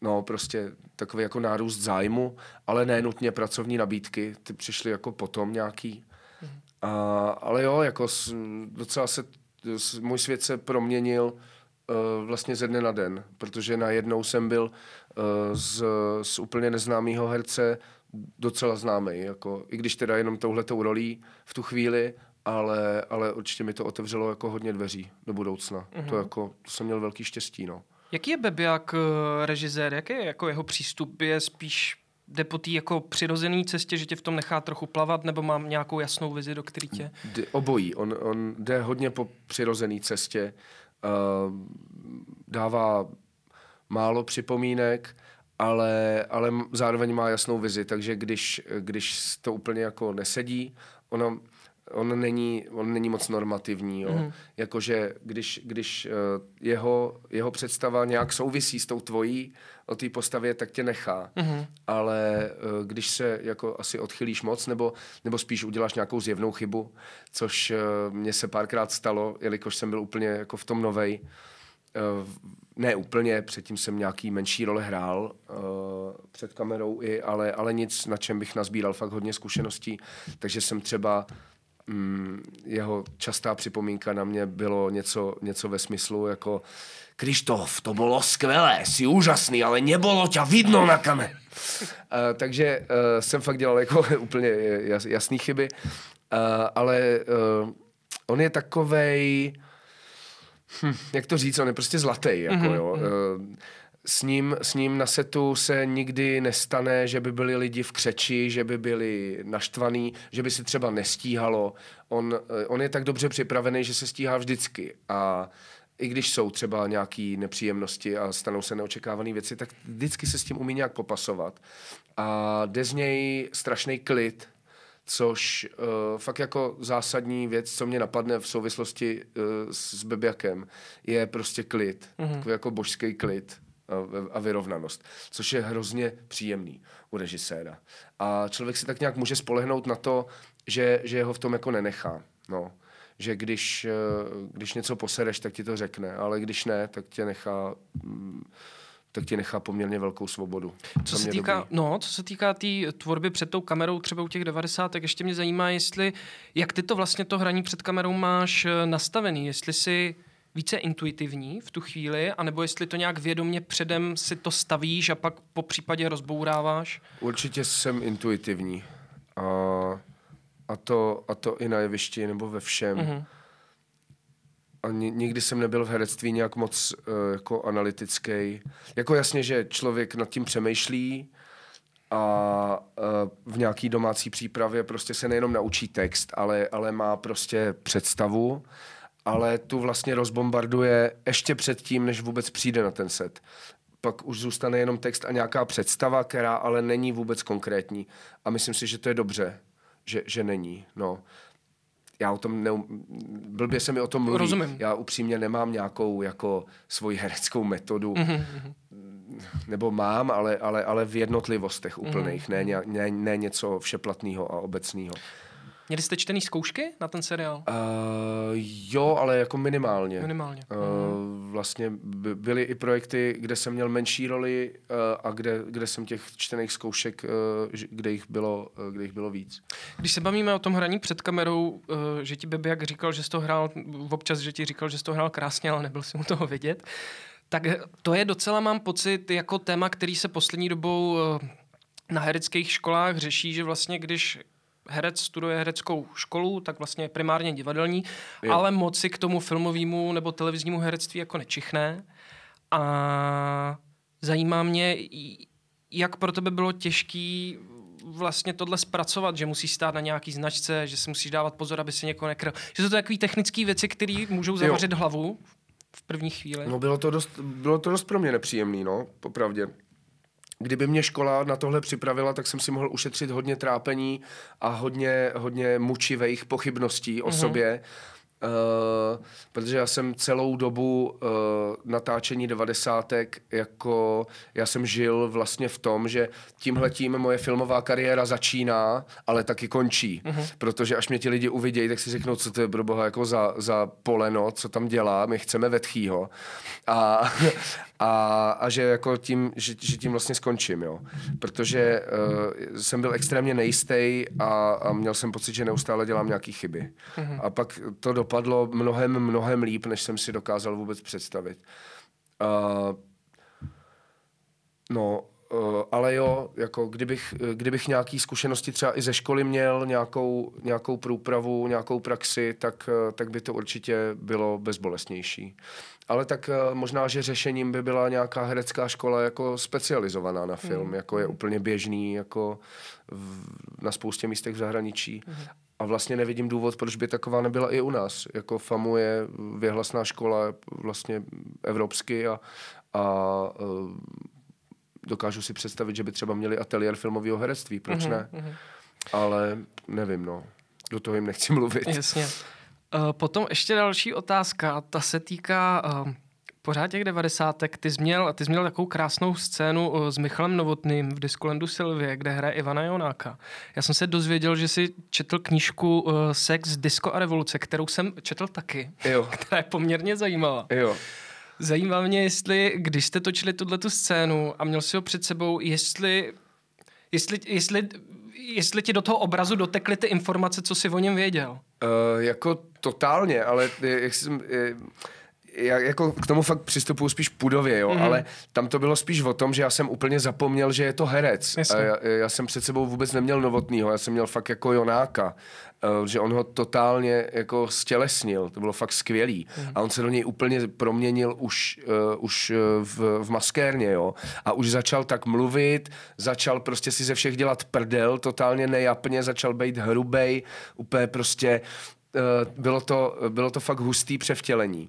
no prostě takový jako nárůst zájmu, ale ne nutně pracovní nabídky, ty přišly jako potom nějaký. Mm. A, ale jo, jako s, docela se, s, můj svět se proměnil uh, vlastně ze dne na den, protože najednou jsem byl uh, z, z úplně neznámého herce docela známý, jako, i když teda jenom touhletou rolí v tu chvíli, ale, ale určitě mi to otevřelo jako hodně dveří do budoucna. Mm-hmm. To, jako, to jsem měl velký štěstí, no. Jaký je Bebiak eh, režisér? Jaký je jako jeho přístup? Je spíš jde po té jako přirozené cestě, že tě v tom nechá trochu plavat, nebo mám nějakou jasnou vizi, do který tě... D- obojí. On, on jde hodně po přirozené cestě, uh, dává málo připomínek, ale, ale zároveň má jasnou vizi, takže když, když to úplně jako nesedí, ono, on není, on není moc normativní. Jo? Mm. Jakože když, když uh, jeho, jeho představa nějak souvisí s tou tvojí o té postavě, tak tě nechá. Mm. Ale uh, když se jako asi odchylíš moc, nebo, nebo spíš uděláš nějakou zjevnou chybu, což uh, mně se párkrát stalo, jelikož jsem byl úplně jako v tom novej, ne úplně, předtím jsem nějaký menší role hrál uh, před kamerou i, ale, ale nic, na čem bych nazbíral fakt hodně zkušeností. Takže jsem třeba mm, jeho častá připomínka na mě bylo něco, něco ve smyslu jako Krištof, to bylo skvělé, jsi úžasný, ale nebylo tě vidno na kameře. uh, takže uh, jsem fakt dělal jako úplně jas, jasný chyby, uh, ale uh, on je takovej, hm, jak to říct, on je prostě zlatý, jako mm-hmm. jo. Uh, s ním, s ním na setu se nikdy nestane, že by byli lidi v křeči, že by byli naštvaní, že by si třeba nestíhalo. On, on je tak dobře připravený, že se stíhá vždycky. A i když jsou třeba nějaké nepříjemnosti a stanou se neočekávané věci, tak vždycky se s tím umí nějak popasovat. A jde z něj strašný klid, což uh, fakt jako zásadní věc, co mě napadne v souvislosti uh, s Bebiakem, je prostě klid. Mm-hmm. Takový jako božský klid a vyrovnanost, což je hrozně příjemný u režiséra. A člověk si tak nějak může spolehnout na to, že, že ho v tom jako nenechá. No. Že když, eh, když něco posereš, tak ti to řekne, ale když ne, tak tě nechá mm, tak ti nechá poměrně velkou svobodu. Co se týká, no, co se týká té tvorby před tou kamerou, třeba u těch 90, tak ještě mě zajímá, jestli, jak ty to vlastně to hraní před kamerou máš eh, nastavený, jestli si více intuitivní v tu chvíli, anebo jestli to nějak vědomě předem si to stavíš a pak po případě rozbouráváš? Určitě jsem intuitivní. A, a, to, a to i na jevišti nebo ve všem. Mm-hmm. A nikdy jsem nebyl v herectví nějak moc uh, jako analytický. Jako jasně, že člověk nad tím přemýšlí a uh, v nějaký domácí přípravě prostě se nejenom naučí text, ale, ale má prostě představu ale tu vlastně rozbombarduje ještě předtím, než vůbec přijde na ten set. Pak už zůstane jenom text a nějaká představa, která ale není vůbec konkrétní. A myslím si, že to je dobře, že, že není. No. Já o tom neum... Blbě se mi o tom mluví. Rozumím. Já upřímně nemám nějakou jako svoji hereckou metodu. Mm-hmm. Nebo mám, ale, ale, ale v jednotlivostech úplných, mm-hmm. ne, ne, ne něco všeplatného a obecného. Měli jste čtený zkoušky na ten seriál? Uh, jo, ale jako minimálně. Minimálně. Uh, vlastně byly i projekty, kde jsem měl menší roli uh, a kde, kde jsem těch čtených zkoušek, uh, kde, jich bylo, uh, kde jich bylo víc. Když se bavíme o tom hraní před kamerou, uh, že ti jak říkal, že jsi to hrál, občas, že ti říkal, že jsi to hrál krásně, ale nebyl si mu toho vidět, tak to je docela, mám pocit, jako téma, který se poslední dobou na hereckých školách řeší, že vlastně když herec studuje hereckou školu, tak vlastně primárně divadelní, jo. ale moci k tomu filmovému nebo televiznímu herectví jako nečichne. A zajímá mě, jak pro tebe bylo těžký vlastně tohle zpracovat, že musíš stát na nějaký značce, že si musíš dávat pozor, aby si někoho nekryl. Že jsou to takové technické věci, které můžou zavařit hlavu v první chvíli. No bylo to dost, bylo to dost pro mě nepříjemný, no, popravdě kdyby mě škola na tohle připravila, tak jsem si mohl ušetřit hodně trápení a hodně, hodně mučivých pochybností o mm-hmm. sobě Uh, protože já jsem celou dobu uh, natáčení devadesátek jako já jsem žil vlastně v tom, že tímhletím moje filmová kariéra začíná, ale taky končí. Uh-huh. Protože až mě ti lidi uvidějí, tak si řeknou, co to je pro boha jako za, za poleno, co tam dělá, my chceme vetchýho. A, a, a že jako tím, že, že tím vlastně skončím, jo. Protože uh, jsem byl extrémně nejistý a, a měl jsem pocit, že neustále dělám nějaké chyby. Uh-huh. A pak to dopadlo mnohem, mnohem líp, než jsem si dokázal vůbec představit. Uh, no, Uh, ale jo, jako kdybych, kdybych nějaký zkušenosti třeba i ze školy měl, nějakou, nějakou průpravu, nějakou praxi, tak, tak by to určitě bylo bezbolestnější. Ale tak uh, možná, že řešením by byla nějaká herecká škola jako specializovaná na film, mm. jako je úplně běžný jako v, na spoustě místech v zahraničí. Mm. A vlastně nevidím důvod, proč by taková nebyla i u nás. Jako FAMu je věhlasná škola vlastně evropsky a, a uh, dokážu si představit, že by třeba měli ateliér filmového herectví, proč mm-hmm, ne? Mm-hmm. Ale nevím, no. do toho jim nechci mluvit. Jasně. Uh, potom ještě další otázka, ta se týká uh, pořád těch devadesátek. Ty jsi měl, ty jsi měl takovou krásnou scénu uh, s Michalem Novotným v Diskulendu Silvie, kde hraje Ivana Jonáka. Já jsem se dozvěděl, že jsi četl knížku uh, Sex, Disco a revoluce, kterou jsem četl taky, Jo. která je poměrně zajímavá. Jo. Zajímá mě, jestli, když jste točili tuhle tu scénu a měl si ho před sebou, jestli, jestli, jestli, jestli ti do toho obrazu dotekly ty informace, co jsi o něm věděl. Uh, jako totálně, ale jak jsem... Je, já jako k tomu fakt přistupuju spíš pudově, jo, mm. ale tam to bylo spíš o tom, že já jsem úplně zapomněl, že je to herec. A já, já jsem před sebou vůbec neměl novotnýho, já jsem měl fakt jako Jonáka, uh, že on ho totálně jako stělesnil, to bylo fakt skvělý. Mm. A on se do něj úplně proměnil už, uh, už v, v maskérně, jo. A už začal tak mluvit, začal prostě si ze všech dělat prdel, totálně nejapně, začal být hrubej, úplně prostě uh, bylo to, bylo to fakt hustý převtělení.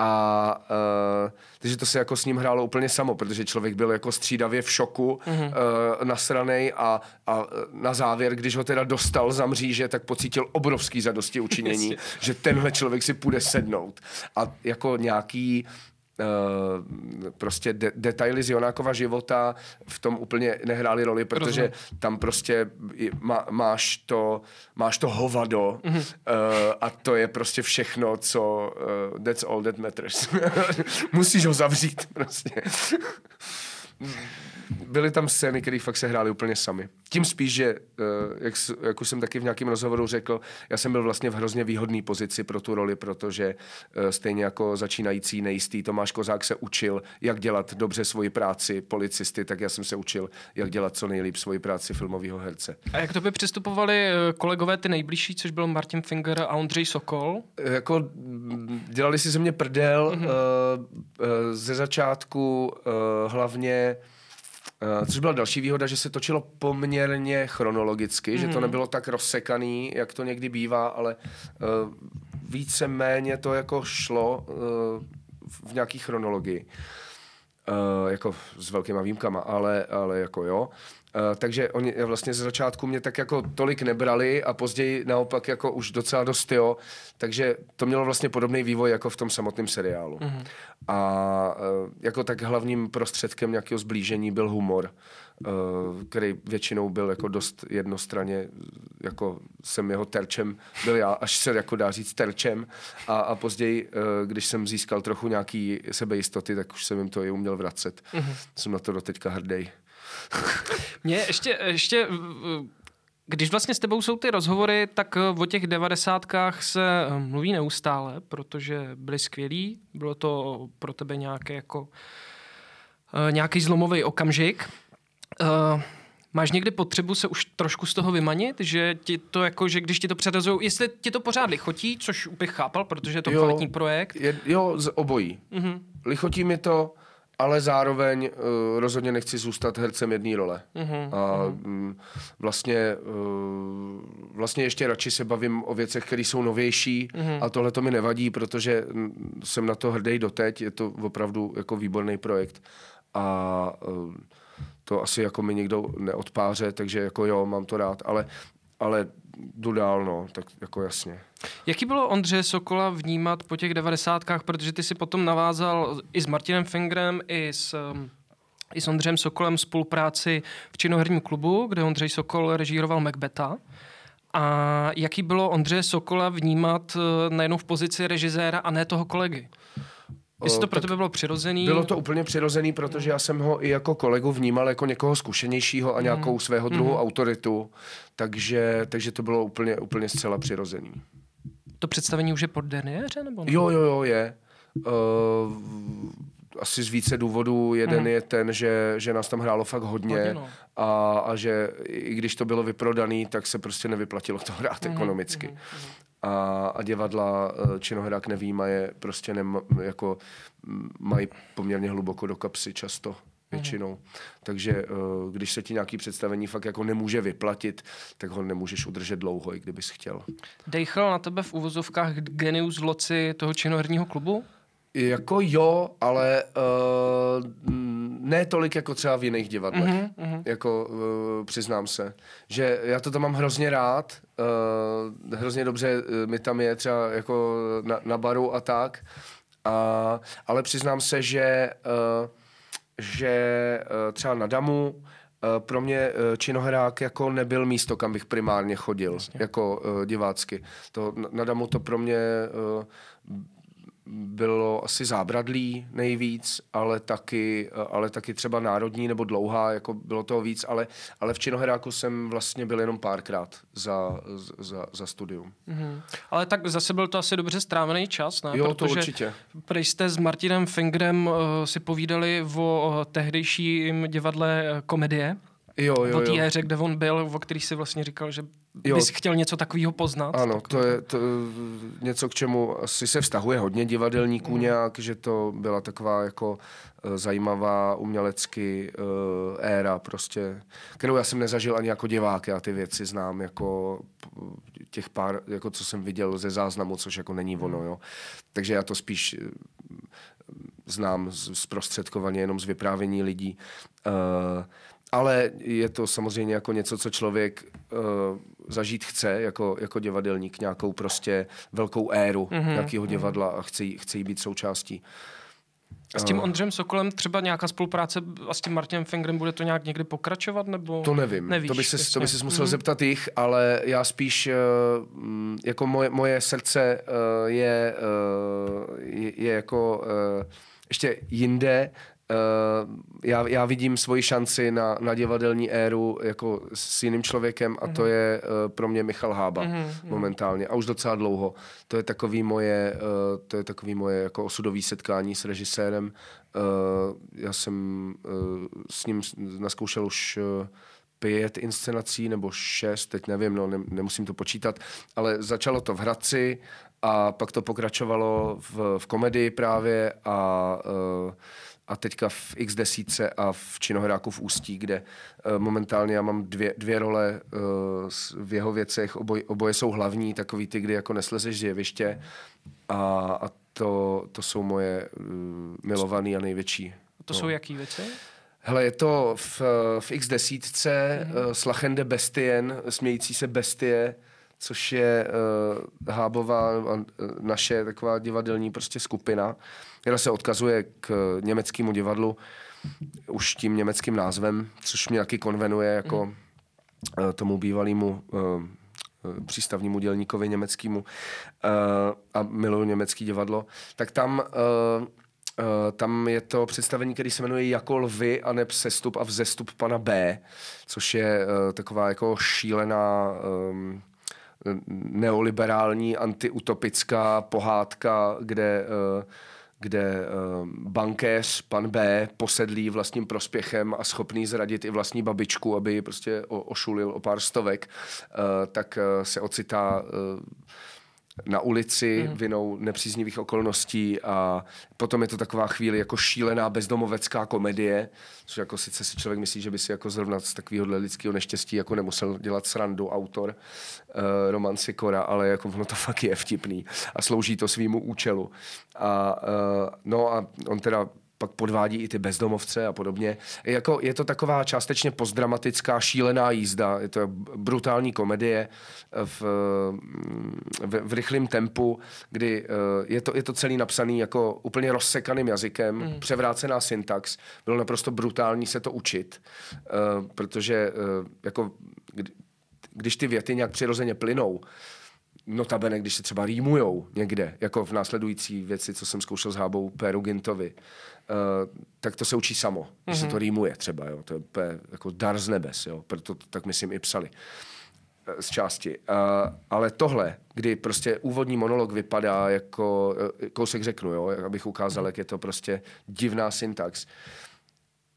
A uh, takže to se jako s ním hrálo úplně samo, protože člověk byl jako střídavě v šoku, mm-hmm. uh, nasranej a, a na závěr, když ho teda dostal za mříže, tak pocítil obrovský zadosti učinění, že tenhle člověk si půjde sednout. A jako nějaký Uh, prostě de- detaily z Jonákova života v tom úplně nehrály roli, protože Rozumím. tam prostě má, máš, to, máš to hovado mm-hmm. uh, a to je prostě všechno, co uh, that's all that matters. Musíš ho zavřít prostě byly tam scény, které fakt se hrály úplně sami. Tím spíš, že, eh, jak, jak už jsem taky v nějakém rozhovoru řekl, já jsem byl vlastně v hrozně výhodné pozici pro tu roli, protože eh, stejně jako začínající nejistý Tomáš Kozák se učil, jak dělat dobře svoji práci policisty, tak já jsem se učil, jak dělat co nejlíp svoji práci filmového herce. A jak to by přistupovali eh, kolegové ty nejbližší, což byl Martin Finger a Ondřej Sokol? Jako dělali si ze mě prdel mm-hmm. ze začátku hlavně Uh, což byla další výhoda, že se točilo poměrně chronologicky, mm. že to mhm. nebylo tak rozsekaný, jak to někdy bývá, ale uh, více-méně to jako šlo uh, v nějaký chronologii. Uh, jako s velkýma výjimkama, ale, ale jako jo. Uh, takže oni vlastně ze začátku mě tak jako tolik nebrali a později naopak jako už docela dost jo, takže to mělo vlastně podobný vývoj jako v tom samotném seriálu. Mm-hmm. A uh, jako tak hlavním prostředkem nějakého zblížení byl humor, uh, který většinou byl jako dost jednostranně, jako jsem jeho terčem, byl já, až se jako dá říct terčem a, a později, když jsem získal trochu nějaký sebejistoty, tak už jsem jim to i uměl vracet. Mm-hmm. Jsem na to doteďka hrdý. Mě ještě, ještě když vlastně s tebou jsou ty rozhovory, tak eh, o těch devadesátkách se eh, mluví neustále, protože byly skvělí, bylo to pro tebe nějaký jako eh, nějaký zlomový okamžik. Máš někdy potřebu se už trošku z toho vymanit, že ti to jako, že když ti to předazují, jestli ti to pořád lichotí, což bych chápal, protože je to jo, kvalitní projekt. Je, jo, z obojí. Mm-hmm. Lichotí mi to, ale zároveň uh, rozhodně nechci zůstat hercem jedné role. Uh-huh, a uh-huh. vlastně, uh, vlastně ještě radši se bavím o věcech, které jsou novější uh-huh. a tohle to mi nevadí, protože jsem na to hrdý doteď, je to opravdu jako výborný projekt a uh, to asi jako mi nikdo neodpáře, takže jako jo, mám to rád, ale, ale jdu dál, no, tak jako jasně. Jaký bylo Ondřeje Sokola vnímat po těch devadesátkách, protože ty si potom navázal i s Martinem Fingrem, i s, um, i s Ondřejem Sokolem spolupráci v činoherním klubu, kde Ondřej Sokol režíroval Macbeta. A jaký bylo Ondřeje Sokola vnímat uh, najednou v pozici režiséra a ne toho kolegy? Jestli to pro tebe bylo přirozený? Bylo to úplně přirozený, protože já jsem ho i jako kolegu vnímal jako někoho zkušenějšího a nějakou mm. svého druhu mm. autoritu, takže, takže to bylo úplně, úplně zcela přirozený. To představení už je pod derniéře? Nebo ne? Jo, jo, jo, je. Uh, asi z více důvodů. Jeden mm. je ten, že, že nás tam hrálo fakt hodně, hodně no. A, a že i když to bylo vyprodaný, tak se prostě nevyplatilo to hrát mm. ekonomicky. Mm a, a divadla eh, činohrák nevýmaje prostě nem, jako mají poměrně hluboko do kapsy často většinou. Mm. Takže eh, když se ti nějaký představení fakt jako nemůže vyplatit, tak ho nemůžeš udržet dlouho, i kdybys chtěl. Dejchal na tebe v uvozovkách genius loci toho činoherního klubu? Jako jo, ale uh, ne tolik jako třeba v jiných divadlech, mm-hmm. jako uh, přiznám se. Že já to tam mám hrozně rád, uh, hrozně dobře uh, mi tam je třeba jako na, na baru a tak, a, ale přiznám se, že, uh, že uh, třeba na Damu uh, pro mě uh, činohrák jako nebyl místo, kam bych primárně chodil, Jasně. jako uh, divácky. To, na, na Damu to pro mě uh, bylo asi zábradlí nejvíc, ale taky, ale taky třeba národní nebo dlouhá, jako bylo toho víc, ale, ale v Činoheráku jsem vlastně byl jenom párkrát za, za, za studium. Mm-hmm. Ale tak zase byl to asi dobře strávený čas, ne? Jo, Protože to určitě. Protože jste s Martinem Fingrem uh, si povídali o uh, tehdejším divadle uh, komedie. Jo, jo, o té éře, kde on byl, o který si vlastně říkal, že jo. bys chtěl něco takového poznat. Ano, tak to je to, něco, k čemu asi se vztahuje hodně divadelníků mm. nějak, že to byla taková jako uh, zajímavá umělecky uh, éra prostě, kterou já jsem nezažil ani jako divák, já ty věci znám jako těch pár, jako co jsem viděl ze záznamu, což jako není ono, jo. Takže já to spíš uh, znám zprostředkovaně jenom z vyprávění lidí. Uh, ale je to samozřejmě jako něco, co člověk uh, zažít chce jako, jako divadelník, nějakou prostě velkou éru mm-hmm. nějakého mhm. divadla a chce, chce jí být součástí. A s tím Ondřejem Sokolem třeba nějaká spolupráce a s tím Martinem Fingrem bude to nějak někdy pokračovat? nebo To nevím, Nevíš, to by se, to by se musel mm. zeptat jich, ale já spíš, uh, jako moje, moje srdce uh, je, je, je jako ještě jinde já, já vidím svoji šanci na, na divadelní éru jako s jiným člověkem a mm-hmm. to mhm. je uh, pro mě Michal Hába mm-hmm. momentálně a už docela dlouho. To je takový moje, uh, to je takový moje jako osudový setkání s režisérem. Uh, já jsem uh, s ním naskoušel už uh, pět inscenací nebo šest, teď nevím, no, ne, nemusím to počítat, ale začalo to v Hradci a pak to pokračovalo v, v komedii právě a uh, a teďka v x desíce a v Činohráku v Ústí, kde uh, momentálně já mám dvě, dvě role uh, v jeho věcech, oboj, oboje jsou hlavní, takový ty, kdy jako neslezeš z jeviště a, a to, to jsou moje uh, milovaný a největší. To no. jsou jaký věci? Hele, je to v, v x desítce mm-hmm. Slachende Bestien, smějící se bestie, což je uh, Hábová, naše taková divadelní prostě skupina, která se odkazuje k německému divadlu už tím německým názvem, což mě taky konvenuje jako mm. uh, tomu bývalému uh, přístavnímu dělníkovi německému uh, a miluju německý divadlo, tak tam uh, Uh, tam je to představení, který se jmenuje Jako lvy a neb sestup a vzestup pana B, což je uh, taková jako šílená um, neoliberální, antiutopická pohádka, kde, eh, kde eh, bankéř, pan B, posedlý vlastním prospěchem a schopný zradit i vlastní babičku, aby ji prostě ošulil o pár stovek, eh, tak se ocitá na ulici mm. vinou nepříznivých okolností a potom je to taková chvíli jako šílená bezdomovecká komedie, což jako sice si člověk myslí, že by si jako zrovna z takového lidského neštěstí jako nemusel dělat srandu autor uh, Roman Sikora, ale jako ono to fakt je vtipný a slouží to svýmu účelu. A, uh, no a on teda pak podvádí i ty bezdomovce a podobně. Jako, je to taková částečně postdramatická šílená jízda, je to brutální komedie v, v, v rychlém tempu, kdy eh, je to, je to celý napsaný jako úplně rozsekaným jazykem, mm. převrácená syntax. Bylo naprosto brutální se to učit, eh, protože eh, jako, když ty věty nějak přirozeně plynou, notabene, když se třeba rýmujou někde, jako v následující věci, co jsem zkoušel s Hábou Péru Gintovi, uh, tak to se učí samo, mm-hmm. když se to mhm. rýmuje třeba, jo, to je úplně jako dar z nebes, jo, proto to tak myslím i psali uh, z části. Uh, ale tohle, kdy prostě úvodní monolog vypadá jako, uh, kousek řeknu, jo, abych ukázal, jak je to prostě divná syntax,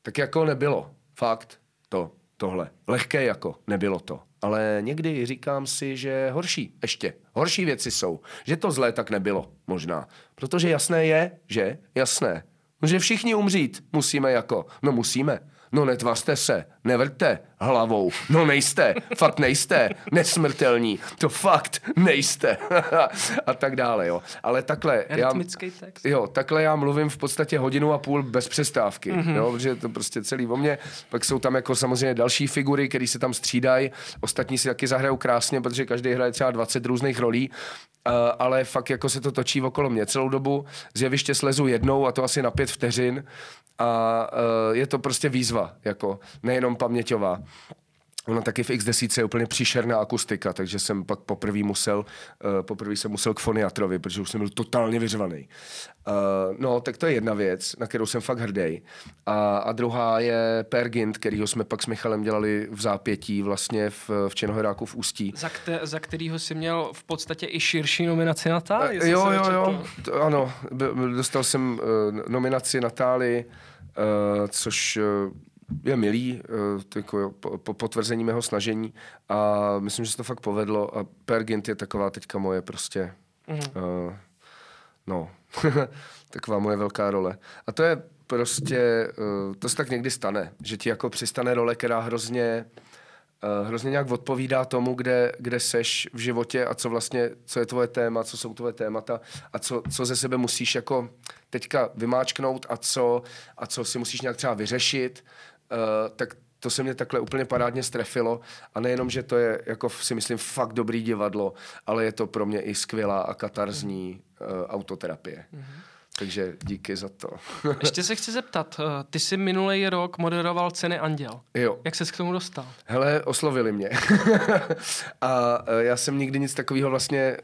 tak jako nebylo, fakt, to, tohle. Lehké jako, nebylo to ale někdy říkám si, že horší ještě. Horší věci jsou. Že to zlé tak nebylo, možná. Protože jasné je, že jasné. Že všichni umřít musíme jako. No musíme. No netvařte se. Nevrte hlavou. No nejste, fakt nejste, nesmrtelní, to fakt nejste. a tak dále, jo. Ale takhle... Já, text. Jo, takhle já mluvím v podstatě hodinu a půl bez přestávky, mm-hmm. jo, protože je to prostě celý o mně. Pak jsou tam jako samozřejmě další figury, které se tam střídají. Ostatní si taky zahrajou krásně, protože každý hraje třeba 20 různých rolí. Uh, ale fakt jako se to točí okolo mě celou dobu. Z jeviště slezu jednou a to asi na pět vteřin a uh, je to prostě výzva, jako nejenom paměťová. Ona taky v X10 je úplně příšerná akustika, takže jsem pak poprvé musel, uh, poprvé jsem musel k foniatrovi, protože už jsem byl totálně vyřvaný. Uh, no, tak to je jedna věc, na kterou jsem fakt hrdý. A, a druhá je Pergint, kterýho jsme pak s Michalem dělali v zápětí vlastně v, v Čenohráku v Ústí. Za, kte, za kterýho si měl v podstatě i širší nominaci na Táli. Uh, jo, jo, jo, to, ano, dostal jsem uh, nominaci na Táli, uh, což uh, je milý, uh, jako po, potvrzení mého snažení a myslím, že se to fakt povedlo a Pergint je taková teďka moje prostě, mm-hmm. uh, no, taková moje velká role. A to je prostě, uh, to se tak někdy stane, že ti jako přistane role, která hrozně uh, hrozně nějak odpovídá tomu, kde, kde seš v životě a co vlastně, co je tvoje téma, co jsou tvoje témata a co, co ze sebe musíš jako teďka vymáčknout a co, a co si musíš nějak třeba vyřešit Eh, tak to se mě takhle úplně parádně strefilo a nejenom, že to je, jako si myslím, fakt dobrý divadlo, ale je to pro mě i skvělá a katarzní uh, autoterapie. Mm-hmm. Takže díky za to. Ještě se chci zeptat, eh, ty jsi minulý rok moderoval ceny Anděl. Jo. Jak ses k tomu dostal? Hele, oslovili mě. a já jsem nikdy nic takového vlastně,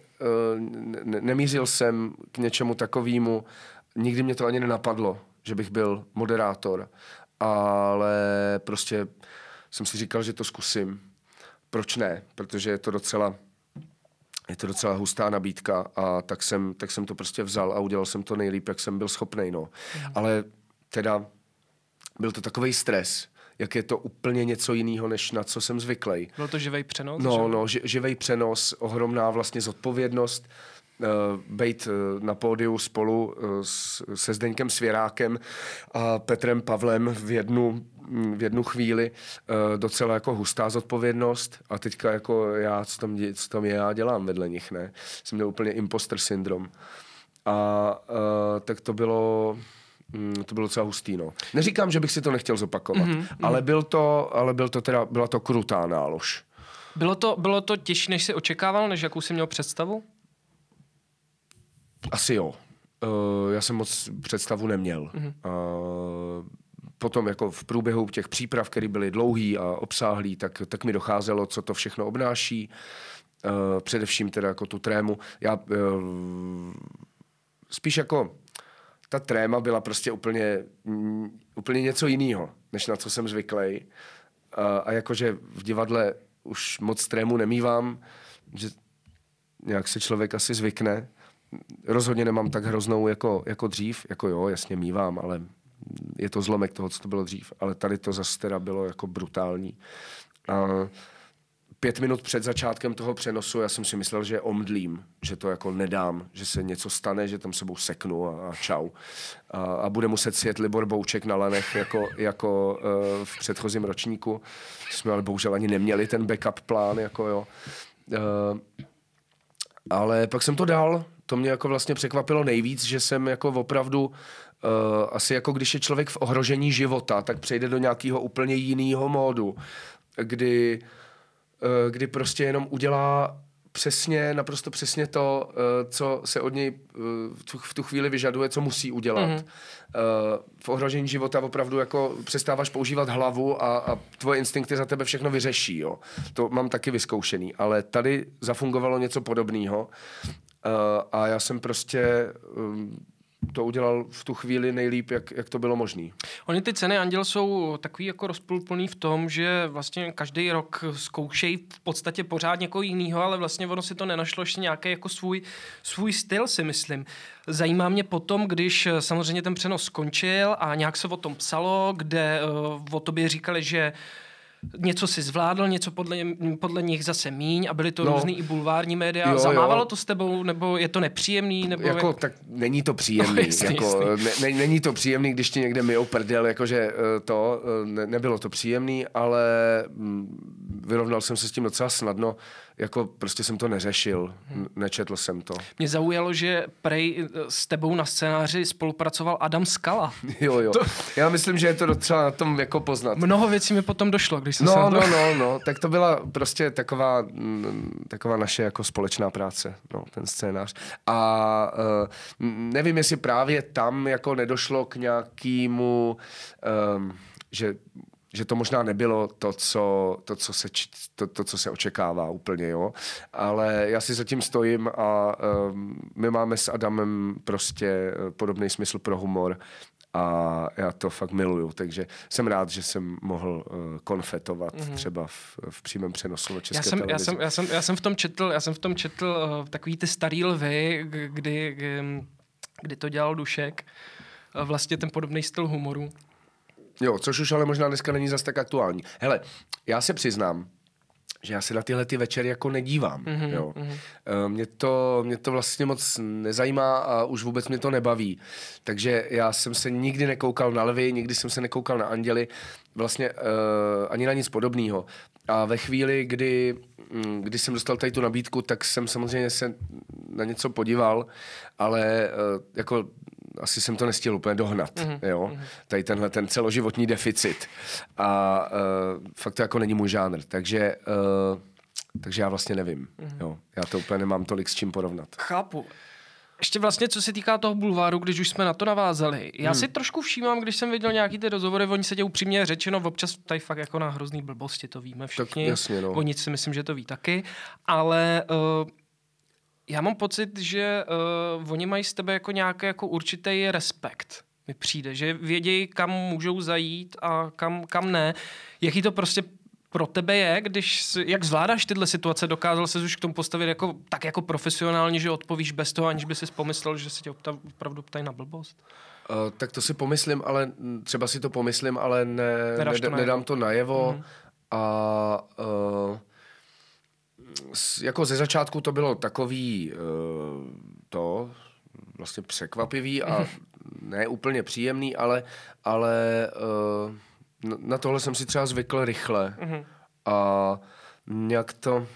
nemířil jsem k něčemu takovému, nikdy mě to ani nenapadlo, že bych byl moderátor ale prostě jsem si říkal, že to zkusím. Proč ne? Protože je to docela je to docela hustá nabídka a tak jsem, tak jsem to prostě vzal a udělal jsem to nejlíp, jak jsem byl schopný. No. Mm. Ale teda byl to takový stres, jak je to úplně něco jiného, než na co jsem zvyklý. Byl to živý přenos? No, že? no, živý přenos, ohromná vlastně zodpovědnost být uh, na pódiu spolu uh, s, se Zdeňkem Svěrákem a Petrem Pavlem v jednu, v jednu chvíli uh, docela jako hustá zodpovědnost a teďka jako já, co tam, co tam já dělám vedle nich, ne? Jsem měl úplně imposter syndrom. A uh, tak to bylo, Mm, to bylo docela hustý, no. Neříkám, že bych si to nechtěl zopakovat, mm-hmm. ale byl to, ale byl to teda, byla to krutá nálož. Bylo to, bylo to těžší, než jsi očekával, než jakou jsi měl představu? Asi jo. Uh, já jsem moc představu neměl. Mm-hmm. Uh, potom jako v průběhu těch příprav, které byly dlouhý a obsáhlý, tak, tak mi docházelo, co to všechno obnáší. Uh, především teda jako tu trému. Já uh, spíš jako ta tréma byla prostě úplně, mm, úplně něco jiného, než na co jsem zvyklý. A, a jakože v divadle už moc trému nemývám, že nějak se člověk asi zvykne, rozhodně nemám tak hroznou jako, jako dřív, jako jo, jasně mývám, ale je to zlomek toho, co to bylo dřív, ale tady to zase teda bylo jako brutální. A pět minut před začátkem toho přenosu já jsem si myslel, že omdlím, že to jako nedám, že se něco stane, že tam sebou seknu a, a čau. A, a bude muset sjet Libor Bouček na lanech jako, jako uh, v předchozím ročníku. Jsme ale bohužel ani neměli ten backup plán, jako jo. Uh, ale pak jsem to dal, to mě jako vlastně překvapilo nejvíc, že jsem jako opravdu uh, asi jako když je člověk v ohrožení života, tak přejde do nějakého úplně jiného módu, kdy, uh, kdy prostě jenom udělá přesně, naprosto přesně to, uh, co se od něj uh, v tu chvíli vyžaduje, co musí udělat. Mm-hmm. Uh, v ohrožení života opravdu jako přestáváš používat hlavu a, a tvoje instinkty za tebe všechno vyřeší. Jo. To mám taky vyzkoušený, ale tady zafungovalo něco podobného a já jsem prostě um, to udělal v tu chvíli nejlíp, jak, jak to bylo možné. Oni ty ceny Anděl jsou takový jako rozpůlplný v tom, že vlastně každý rok zkoušejí v podstatě pořád někoho jiného, ale vlastně ono si to nenašlo ještě nějaký jako svůj, svůj styl, si myslím. Zajímá mě potom, když samozřejmě ten přenos skončil a nějak se o tom psalo, kde uh, o tobě říkali, že něco si zvládl, něco podle, podle nich zase míň a byly to no. různý i bulvární média. Jo, Zamávalo jo. to s tebou, nebo je to nepříjemný? Nebo jako, jak... tak není to příjemný. No, jasný, jako, jasný. Ne, není to příjemný, když ti někde myjou prdel, jakože eh, to, eh, ne, nebylo to příjemný, ale mm, vyrovnal jsem se s tím docela snadno jako prostě jsem to neřešil, hmm. nečetl jsem to. Mě zaujalo, že prej eh, s tebou na scénáři spolupracoval Adam Skala. Jo, jo. To... Já myslím, že je to docela na tom jako poznat. Mnoho věcí mi potom došlo, když jsem no, se no, no, no, no, tak to byla prostě taková, mm, taková naše jako společná práce, no, ten scénář. A uh, nevím, jestli právě tam jako nedošlo k nějakému, um, že že to možná nebylo to, co, to, co, se, to, to, co se očekává úplně, jo. Ale já si zatím stojím a um, my máme s Adamem prostě eh, podobný smysl pro humor a já to fakt miluju, takže jsem rád, že jsem mohl uh, konfetovat mm-hmm. třeba v, v přímém přenosu na české já jsem, televizi. Já jsem, já, jsem, já jsem v tom četl, já jsem v tom četl uh, takový ty starý lvy, kdy, kdy, kdy to dělal Dušek, uh, vlastně ten podobný styl humoru. Jo, což už ale možná dneska není zas tak aktuální. Hele, já se přiznám, že já se na tyhle ty večery jako nedívám. Mm-hmm, jo. Mm-hmm. Mě, to, mě to vlastně moc nezajímá a už vůbec mě to nebaví. Takže já jsem se nikdy nekoukal na lvy, nikdy jsem se nekoukal na anděly, vlastně uh, ani na nic podobného. A ve chvíli, kdy, mm, kdy jsem dostal tady tu nabídku, tak jsem samozřejmě se na něco podíval, ale uh, jako asi jsem to nestihl úplně dohnat, mm-hmm. jo, mhm. tady tenhle ten celoživotní deficit a uh, fakt to jako není můj žánr, takže uh, takže já vlastně nevím, mm-hmm. jo, já to úplně nemám tolik s čím porovnat. Chápu. Ještě vlastně, co se týká toho bulváru, když už jsme na to navázali. Já hmm. si trošku všímám, když jsem viděl nějaký ty rozhovory, oni se tě upřímně řečeno, občas tady fakt jako na hrozný blbosti, to víme všichni. Tak jasně, no. Oni si myslím, že to ví taky. Ale uh, já mám pocit, že uh, oni mají z tebe jako nějaký jako určitý respekt. Mi přijde, že vědějí, kam můžou zajít a kam, kam ne. Jaký to prostě pro tebe je, když, jak zvládáš tyhle situace, dokázal se už k tomu postavit jako, tak jako profesionálně, že odpovíš bez toho, aniž by si pomyslel, že se tě opravdu ptají na blbost? Uh, tak to si pomyslím, ale třeba si to pomyslím, ale ne, ne, to nedám to najevo. Mm. A uh, jako ze začátku to bylo takový uh, to vlastně překvapivý a mhm. ne úplně příjemný, ale, ale uh, na tohle jsem si třeba zvykl rychle mm-hmm. a nějak to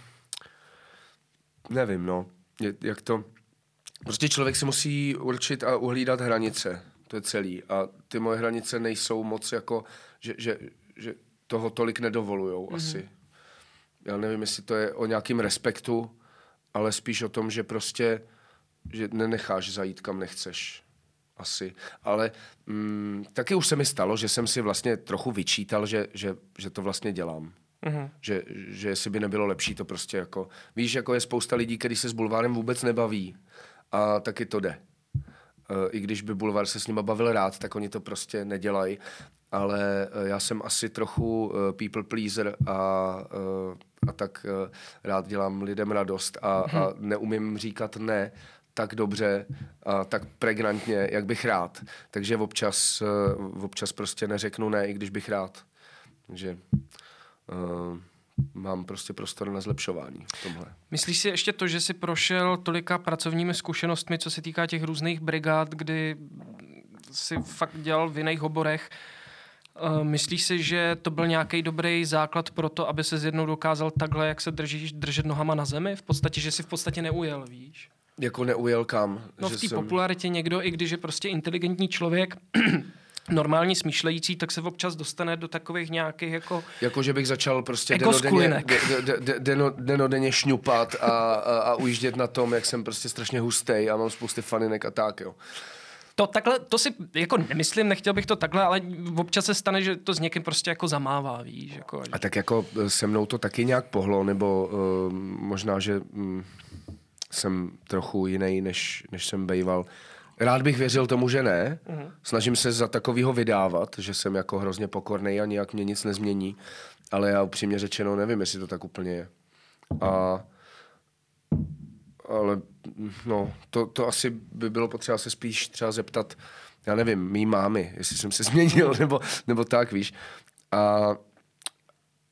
nevím, no, jak to prostě člověk si musí určit a uhlídat hranice, to je celý a ty moje hranice nejsou moc jako, že, že, že toho tolik nedovolujou mm-hmm. asi já nevím, jestli to je o nějakým respektu, ale spíš o tom, že prostě, že nenecháš zajít kam nechceš. Asi. Ale mm, taky už se mi stalo, že jsem si vlastně trochu vyčítal, že, že, že to vlastně dělám. Mm-hmm. Že, že jestli by nebylo lepší to prostě jako... Víš, jako je spousta lidí, kteří se s bulvárem vůbec nebaví. A taky to jde. Eh, i když by Bulvar se s nima bavil rád, tak oni to prostě nedělají. Ale eh, já jsem asi trochu eh, people pleaser a, a tak rád dělám lidem radost a, a mhm. neumím říkat ne tak dobře a tak pregnantně, jak bych rád. Takže občas, občas prostě neřeknu ne, i když bych rád. Takže uh, mám prostě prostor na zlepšování v tomhle. Myslíš si ještě to, že jsi prošel tolika pracovními zkušenostmi, co se týká těch různých brigád, kdy si fakt dělal v jiných oborech, Uh, myslíš si, že to byl nějaký dobrý základ pro to, aby se jednou dokázal takhle, jak se držíš, držet nohama na zemi? V podstatě, že si v podstatě neujel, víš? Jako neujel kam? No že v té jsem... popularitě někdo, i když je prostě inteligentní člověk, normální smýšlející, tak se občas dostane do takových nějakých jako... Jako, že bych začal prostě denodenně, denodenně šňupat a, a, a ujíždět na tom, jak jsem prostě strašně hustý a mám spousty faninek a tak, jo. To takhle, to si jako nemyslím, nechtěl bych to takhle, ale občas se stane, že to s někým prostě jako zamává, víš. Jako, a tak jako eh, se mnou to taky nějak pohlo, nebo uh, možná, že um, jsem trochu jiný, než, než jsem bejval. Rád bych věřil tomu, že ne. Uh-huh. Snažím se za takovýho vydávat, že jsem jako hrozně pokorný a nějak mě nic nezmění. Ale já upřímně řečeno nevím, jestli to tak úplně je. A ale no, to, to asi by bylo potřeba se spíš třeba zeptat, já nevím, mý mámy, jestli jsem se změnil, nebo, nebo tak, víš. A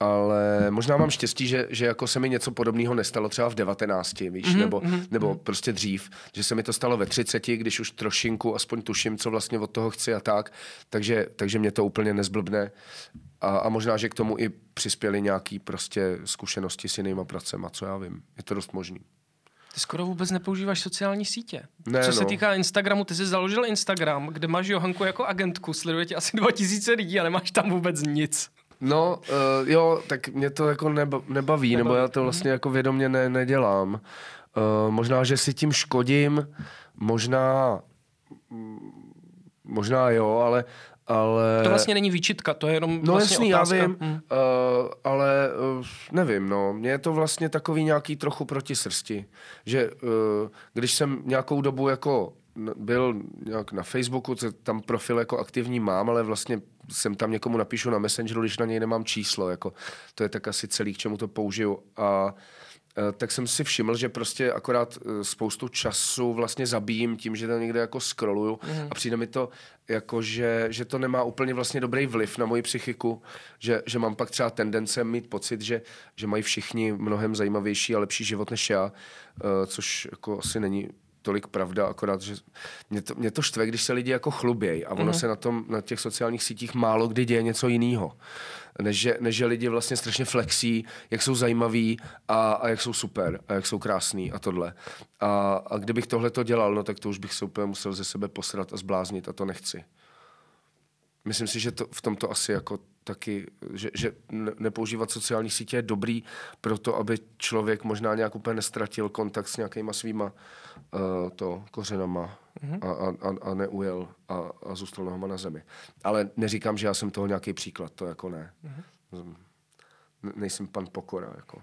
ale možná mám štěstí, že, že jako se mi něco podobného nestalo třeba v 19, víš, mm-hmm, nebo, mm-hmm. nebo prostě dřív, že se mi to stalo ve 30, když už trošinku aspoň tuším, co vlastně od toho chci a tak, takže, takže mě to úplně nezblbne a, a možná, že k tomu i přispěly nějaký prostě zkušenosti s jinýma pracema, co já vím. Je to dost možný. Ty skoro vůbec nepoužíváš sociální sítě. Ne, Co no. se týká Instagramu, ty jsi založil Instagram, kde máš Johanku jako agentku, sleduje tě asi 2000 lidí a nemáš tam vůbec nic. No, uh, jo, tak mě to jako neba, nebaví, nebo já to vlastně jako vědomě ne, nedělám. Uh, možná, že si tím škodím, možná, mm, možná jo, ale, ale... To vlastně není výčitka, to je jenom No vlastně jasný, otázka. já vím, Hm. uh, ale uh, nevím, no. Mně je to vlastně takový nějaký trochu proti srsti, že uh, když jsem nějakou dobu jako byl nějak na Facebooku, tam profil jako aktivní mám, ale vlastně jsem tam někomu napíšu na Messengeru, když na něj nemám číslo, jako to je tak asi celý, k čemu to použiju a eh, tak jsem si všiml, že prostě akorát eh, spoustu času vlastně zabijím tím, že to někde jako scrolluju mm. a přijde mi to jako, že, že to nemá úplně vlastně dobrý vliv na moji psychiku, že, že mám pak třeba tendence mít pocit, že, že mají všichni mnohem zajímavější a lepší život než já, eh, což jako asi není tolik pravda, akorát, že mě to, mě to štve, když se lidi jako chlubějí a ono mm. se na, tom, na těch sociálních sítích málo kdy děje něco jiného. Než že, než že lidi vlastně strašně flexí, jak jsou zajímaví a, a jak jsou super a jak jsou krásný a tohle. A, a kdybych tohle to dělal, no tak to už bych se úplně musel ze sebe posrat a zbláznit a to nechci. Myslím si, že to, v tomto asi jako taky, že, že ne- nepoužívat sociální sítě je dobrý pro to, aby člověk možná nějak úplně nestratil kontakt s nějakýma svýma uh, to kořenama mm-hmm. a, a, a, a neujel a, a zůstal nohama na zemi. Ale neříkám, že já jsem toho nějaký příklad, to jako ne. Mm-hmm. Nejsem pan pokora, jako.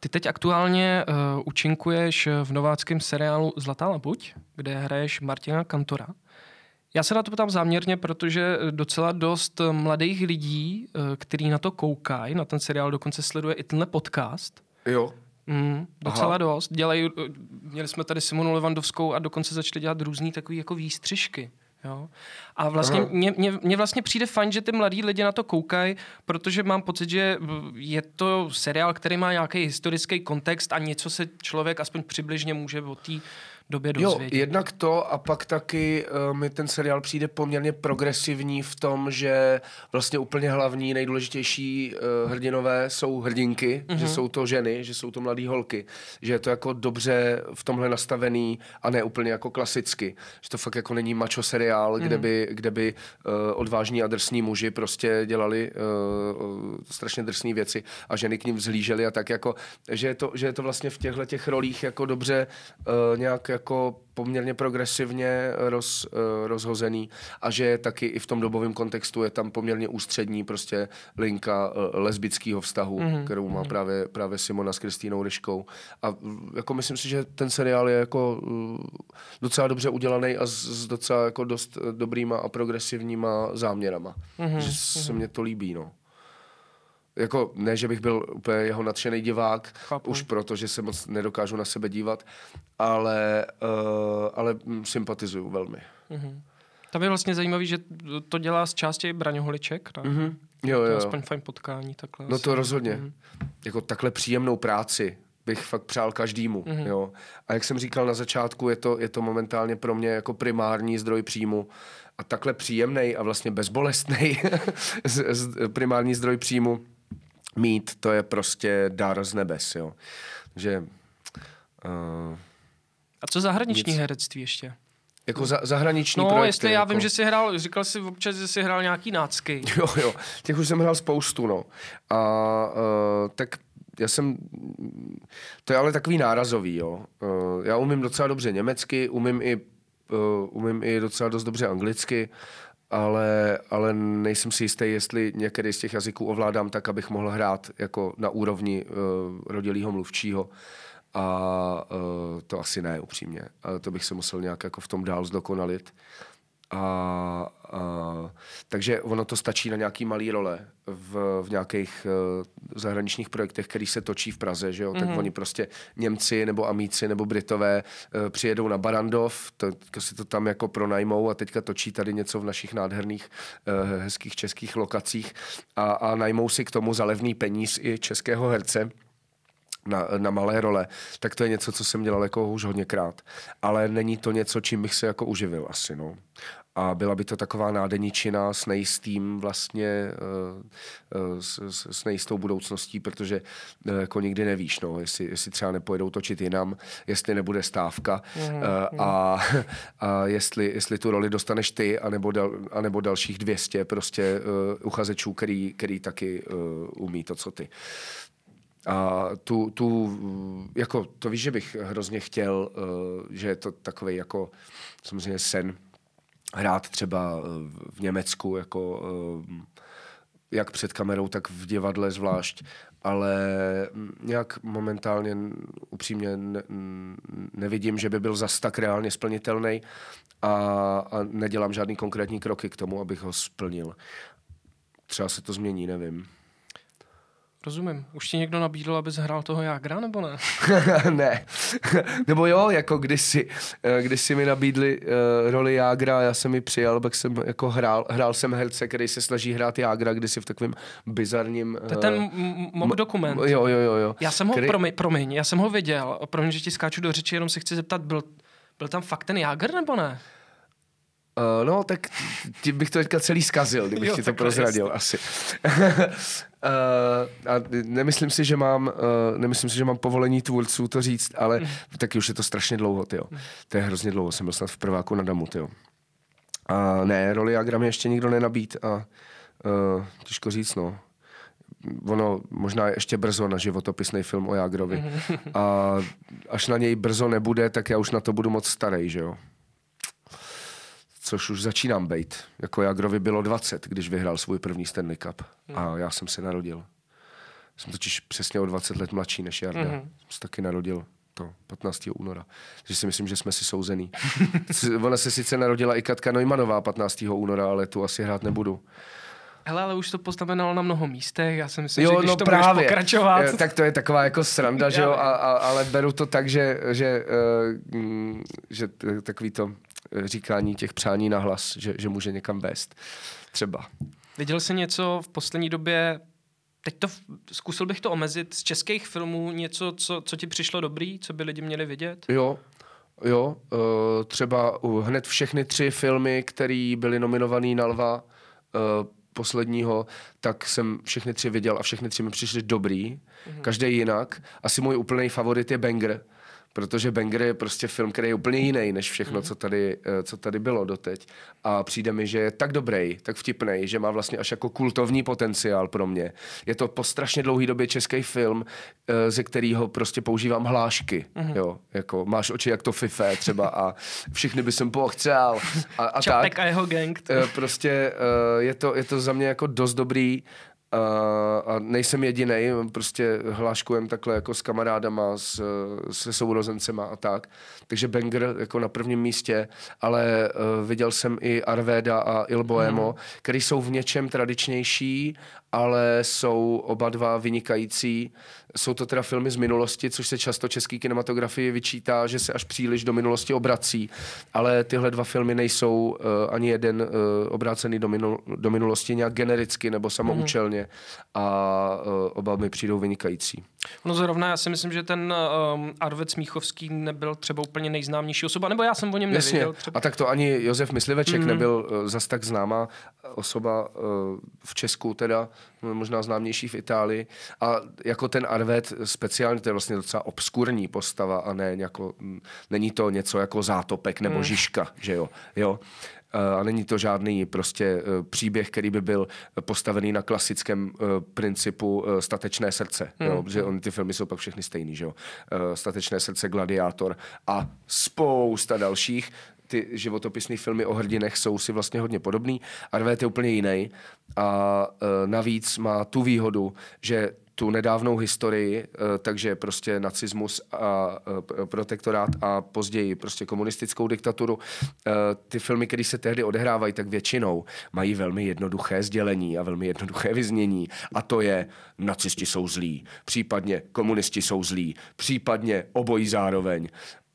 Ty teď aktuálně uh, účinkuješ v nováckém seriálu Zlatá labuť, kde hraješ Martina Kantora. Já se na to ptám záměrně, protože docela dost mladých lidí, uh, který na to koukají, na ten seriál dokonce sleduje i tenhle podcast. Jo, Mm, docela Aha. dost. Dělají, měli jsme tady Simonu Levandovskou a dokonce začali dělat různý takový jako výstřižky. Jo? A vlastně Aha. mně, mně, mně vlastně přijde fajn, že ty mladí lidi na to koukají, protože mám pocit, že je to seriál, který má nějaký historický kontext a něco se člověk aspoň přibližně může o té době Jo, dozvědět. jednak to a pak taky uh, mi ten seriál přijde poměrně progresivní v tom, že vlastně úplně hlavní, nejdůležitější uh, hrdinové jsou hrdinky, mm-hmm. že jsou to ženy, že jsou to mladé holky, že je to jako dobře v tomhle nastavený a ne úplně jako klasicky, že to fakt jako není macho seriál, mm-hmm. kde by, kde by uh, odvážní a drsní muži prostě dělali uh, strašně drsné věci a ženy k ním vzhlížely a tak jako, že je to, že je to vlastně v těchto těch rolích jako dobře uh, nějak jako poměrně progresivně roz, uh, rozhozený a že je taky i v tom dobovém kontextu je tam poměrně ústřední prostě linka uh, lesbického vztahu, mm-hmm. kterou má právě, právě Simona s Kristýnou Ryškou. A uh, jako myslím si, že ten seriál je jako uh, docela dobře udělaný a s, s docela jako dost dobrýma a progresivníma záměrama. Mm-hmm. Že se mně to líbí, no. Jako, ne, že bych byl úplně jeho nadšený divák, Chápu. už proto, že se moc nedokážu na sebe dívat, ale, uh, ale sympatizuju velmi. Tam je vlastně zajímavý, že to dělá z části Braňo Holiček. Ne? Mm-hmm. Jo, To je jo. aspoň fajn potkání. Takhle No asi. to rozhodně. Jako takhle příjemnou práci bych fakt přál každému. Mm-hmm. Jo. A jak jsem říkal na začátku, je to, je to momentálně pro mě jako primární zdroj příjmu. A takhle příjemný a vlastně bezbolestný primární zdroj příjmu mít, to je prostě dar z nebes. Jo. Takže uh, A co zahraniční Nic. herectví ještě? jako za, zahraniční No, projekty. jestli já jako... vím, že jsi hrál, říkal jsi občas, že jsi hrál nějaký nácky. Jo, jo, těch už jsem hrál spoustu, no. A uh, tak já jsem, to je ale takový nárazový, jo. Uh, já umím docela dobře německy, umím i, uh, umím i docela dost dobře anglicky, ale, ale nejsem si jistý, jestli některý z těch jazyků ovládám tak, abych mohl hrát jako na úrovni uh, rodilého mluvčího. A uh, to asi ne, upřímně. A to bych se musel nějak jako v tom dál zdokonalit. A, a, takže ono to stačí na nějaký malý role v, v nějakých uh, zahraničních projektech, který se točí v Praze, že jo, mm-hmm. tak mhm. oni prostě Němci nebo Amíci nebo Britové uh, přijedou na Barandov, to, to si to tam jako pronajmou a teďka točí tady něco v našich nádherných, uh, hezkých českých lokacích a, a najmou si k tomu za levný peníz i českého herce na, na malé role, tak to je něco, co jsem dělal jako už hodněkrát. Ale není to něco, čím bych se jako uživil asi, no. A byla by to taková nádeničina s nejistým vlastně, uh, s, s, s nejistou budoucností, protože uh, jako nikdy nevíš, no, jestli, jestli třeba nepojedou točit jinam, jestli nebude stávka mm, uh, a, a jestli, jestli tu roli dostaneš ty, anebo, dal, anebo dalších 200 prostě uh, uchazečů, který, který taky uh, umí to, co ty. A tu, tu, jako, to víš, že bych hrozně chtěl, uh, že je to takový jako samozřejmě sen hrát třeba uh, v Německu, jako uh, jak před kamerou, tak v divadle zvlášť, ale nějak momentálně upřímně ne, nevidím, že by byl zas tak reálně splnitelný a, a nedělám žádný konkrétní kroky k tomu, abych ho splnil. Třeba se to změní, nevím. Rozumím. Už ti někdo nabídl, abys hrál toho Jágra, nebo ne? ne. nebo jo, jako kdysi, eh, kdysi mi nabídli uh, roli Jágra, já jsem ji přijal, pak jsem jako hrál, hrál jsem herce, který se snaží hrát Jágra, kdysi v takovém bizarním... Uh, to je ten eh, mock dokument. Jo, jo, jo. jo. Já jsem ho, který... promiň, promiň, já jsem ho viděl, promiň, že ti skáču do řeči, jenom se chci zeptat, byl, byl tam fakt ten Jágr, nebo ne? Uh, no, tak ti bych to teďka celý zkazil, kdybych jo, ti to prozradil jasný. asi. uh, a nemyslím si, že mám, uh, nemyslím si, že mám povolení tvůrců to říct, ale mm. taky už je to strašně dlouho, tyjo. Mm. To je hrozně dlouho, jsem byl snad v prváku na Damu, tyjo. A ne, roli Agra ještě nikdo nenabít a uh, těžko říct, no. Ono možná je ještě brzo na životopisný film o Jágrovi. Mm. A až na něj brzo nebude, tak já už na to budu moc starý, že jo což už začínám být. Jako Jagrovi bylo 20, když vyhrál svůj první Stanley Cup. Hmm. A já jsem se narodil. Jsem totiž přesně o 20 let mladší než Jarda. Hmm. Jsem se taky narodil to 15. února. Takže si myslím, že jsme si souzený. Ona se sice narodila i Katka Neumannová 15. února, ale tu asi hrát nebudu. Hele, ale už to poznamenalo na mnoho místech, já si myslím, jo, že když no to právě. budeš pokračovat... Je, tak to je taková jako sranda, že jo, a, a, ale beru to tak, že, že, uh, že takový to říkání těch přání na hlas, že, že může někam vést. Třeba. Viděl jsi něco v poslední době, teď to, zkusil bych to omezit, z českých filmů něco, co, co ti přišlo dobrý, co by lidi měli vidět? Jo, jo, uh, třeba uh, hned všechny tři filmy, které byly nominované na Lva, uh, posledního, tak jsem všechny tři viděl a všechny tři mi přišly dobrý, mm-hmm. každý jinak. Asi můj úplný favorit je Banger, protože Banger je prostě film, který je úplně jiný než všechno, mm. co, tady, eh, co tady bylo doteď. A přijde mi, že je tak dobrý, tak vtipný, že má vlastně až jako kultovní potenciál pro mě. Je to po strašně dlouhé době český film, eh, ze kterého prostě používám hlášky. Mm. Jo, jako máš oči jak to fife třeba a všechny by jsem pochcel. A, a Čapek tak. a jeho gang. Eh, prostě je to, je to za mě jako dost dobrý a, a nejsem jediný, prostě hláškujem takhle jako s kamarádama, s, se sourozencema a tak. Takže Banger jako na prvním místě, ale uh, viděl jsem i Arveda a Il Boemo, hmm. který jsou v něčem tradičnější, ale jsou oba dva vynikající. Jsou to teda filmy z minulosti, což se často český kinematografii vyčítá, že se až příliš do minulosti obrací. Ale tyhle dva filmy nejsou uh, ani jeden uh, obrácený do, minul- do minulosti nějak genericky nebo samoučelně. Mm-hmm. A uh, oba mi přijdou vynikající. No zrovna já si myslím, že ten um, Arved Smíchovský nebyl třeba úplně nejznámější osoba, nebo já jsem o něm Jasně. nevěděl. Třeba. A tak to ani Josef Mysliveček mm-hmm. nebyl uh, zas tak známá osoba uh, v Česku teda, možná známější v Itálii. A jako ten Arvet speciálně, to je vlastně docela obskurní postava a ne jako, není to něco jako zátopek nebo mm. žižka, že jo. jo. A není to žádný prostě e, příběh, který by byl postavený na klasickém e, principu statečné srdce, mm. jo, protože on, ty filmy jsou pak všechny stejný, že jo. Statečné srdce, Gladiátor a spousta dalších ty životopisné filmy o hrdinech jsou si vlastně hodně podobný. Arvet je úplně jiný a navíc má tu výhodu, že tu nedávnou historii, takže prostě nacismus a protektorát a později prostě komunistickou diktaturu. Ty filmy, které se tehdy odehrávají, tak většinou mají velmi jednoduché sdělení a velmi jednoduché vyznění. A to je, nacisti jsou zlí, případně komunisti jsou zlí, případně obojí zároveň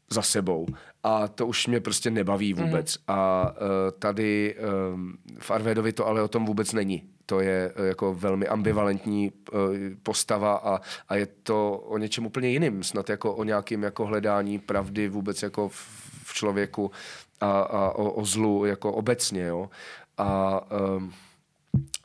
za sebou. A to už mě prostě nebaví vůbec. Mm. A uh, tady um, v Arvédovi to ale o tom vůbec není. To je uh, jako velmi ambivalentní uh, postava a, a je to o něčem úplně jiným. Snad jako o nějakém jako hledání pravdy vůbec jako v, v člověku a, a o, o zlu jako obecně. Jo? A um,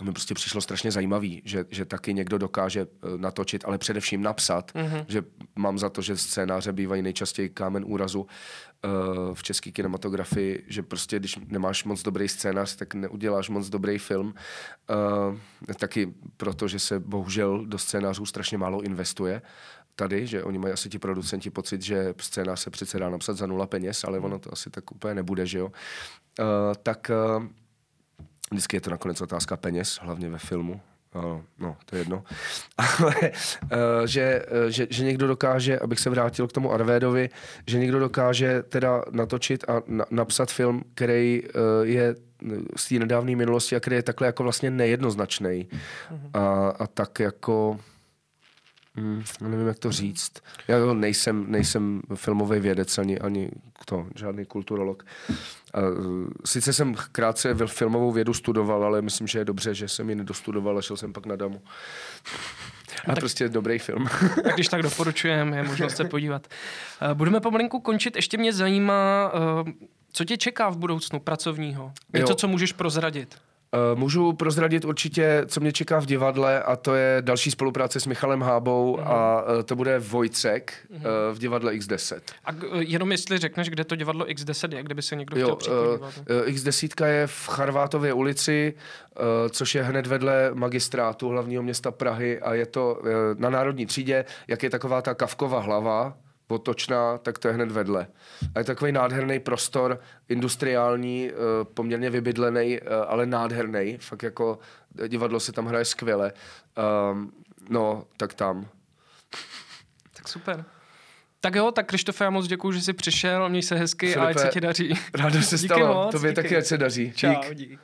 mi prostě přišlo strašně zajímavý, že, že taky někdo dokáže eh, natočit, ale především napsat, mm-hmm. že mám za to, že scénáře bývají nejčastěji kámen úrazu uh, v české kinematografii, že prostě když nemáš moc dobrý scénář, tak neuděláš moc dobrý film. Uh, taky proto, že se bohužel do scénářů strašně málo investuje tady, že oni mají asi ti producenti pocit, že scénář se přece dá napsat za nula peněz, ale ono to asi tak úplně nebude, že jo. Uh, tak uh, Vždycky je to nakonec otázka peněz, hlavně ve filmu. No, to je jedno. Ale uh, že, uh, že, že někdo dokáže, abych se vrátil k tomu Arvédovi, že někdo dokáže teda natočit a na, napsat film, který uh, je z té nedávné minulosti a který je takhle jako vlastně nejednoznačný. Mm-hmm. A, a tak jako Hmm, nevím, jak to říct. Já nejsem, nejsem filmový vědec ani, ani to, žádný kulturolog. A, sice jsem krátce filmovou vědu studoval, ale myslím, že je dobře, že jsem ji nedostudoval a šel jsem pak na damu. A tak, prostě dobrý film. tak když tak doporučujeme, je možnost se podívat. Budeme pomalinku končit. Ještě mě zajímá, eh, co tě čeká v budoucnu pracovního? Něco, jo. co můžeš prozradit? Uh, můžu prozradit určitě, co mě čeká v divadle a to je další spolupráce s Michalem Hábou uh-huh. a uh, to bude Vojcek uh, v divadle X10. A jenom jestli řekneš, kde to divadlo X10 je, kdyby se někdo jo, chtěl uh, uh, X10 je v Charvátově ulici, uh, což je hned vedle magistrátu hlavního města Prahy a je to uh, na Národní třídě, jak je taková ta kavková hlava, otočná, tak to je hned vedle. A je takový nádherný prostor, industriální, eh, poměrně vybydlený, eh, ale nádherný. Fakt jako divadlo se tam hraje skvěle. Um, no, tak tam. Tak super. Tak jo, tak Krištofe, já moc děkuji, že jsi přišel, měj se hezky Filipe, a ať se ti daří. Rádo se stalo, tobě taky ať se daří. Čau, dík. dík.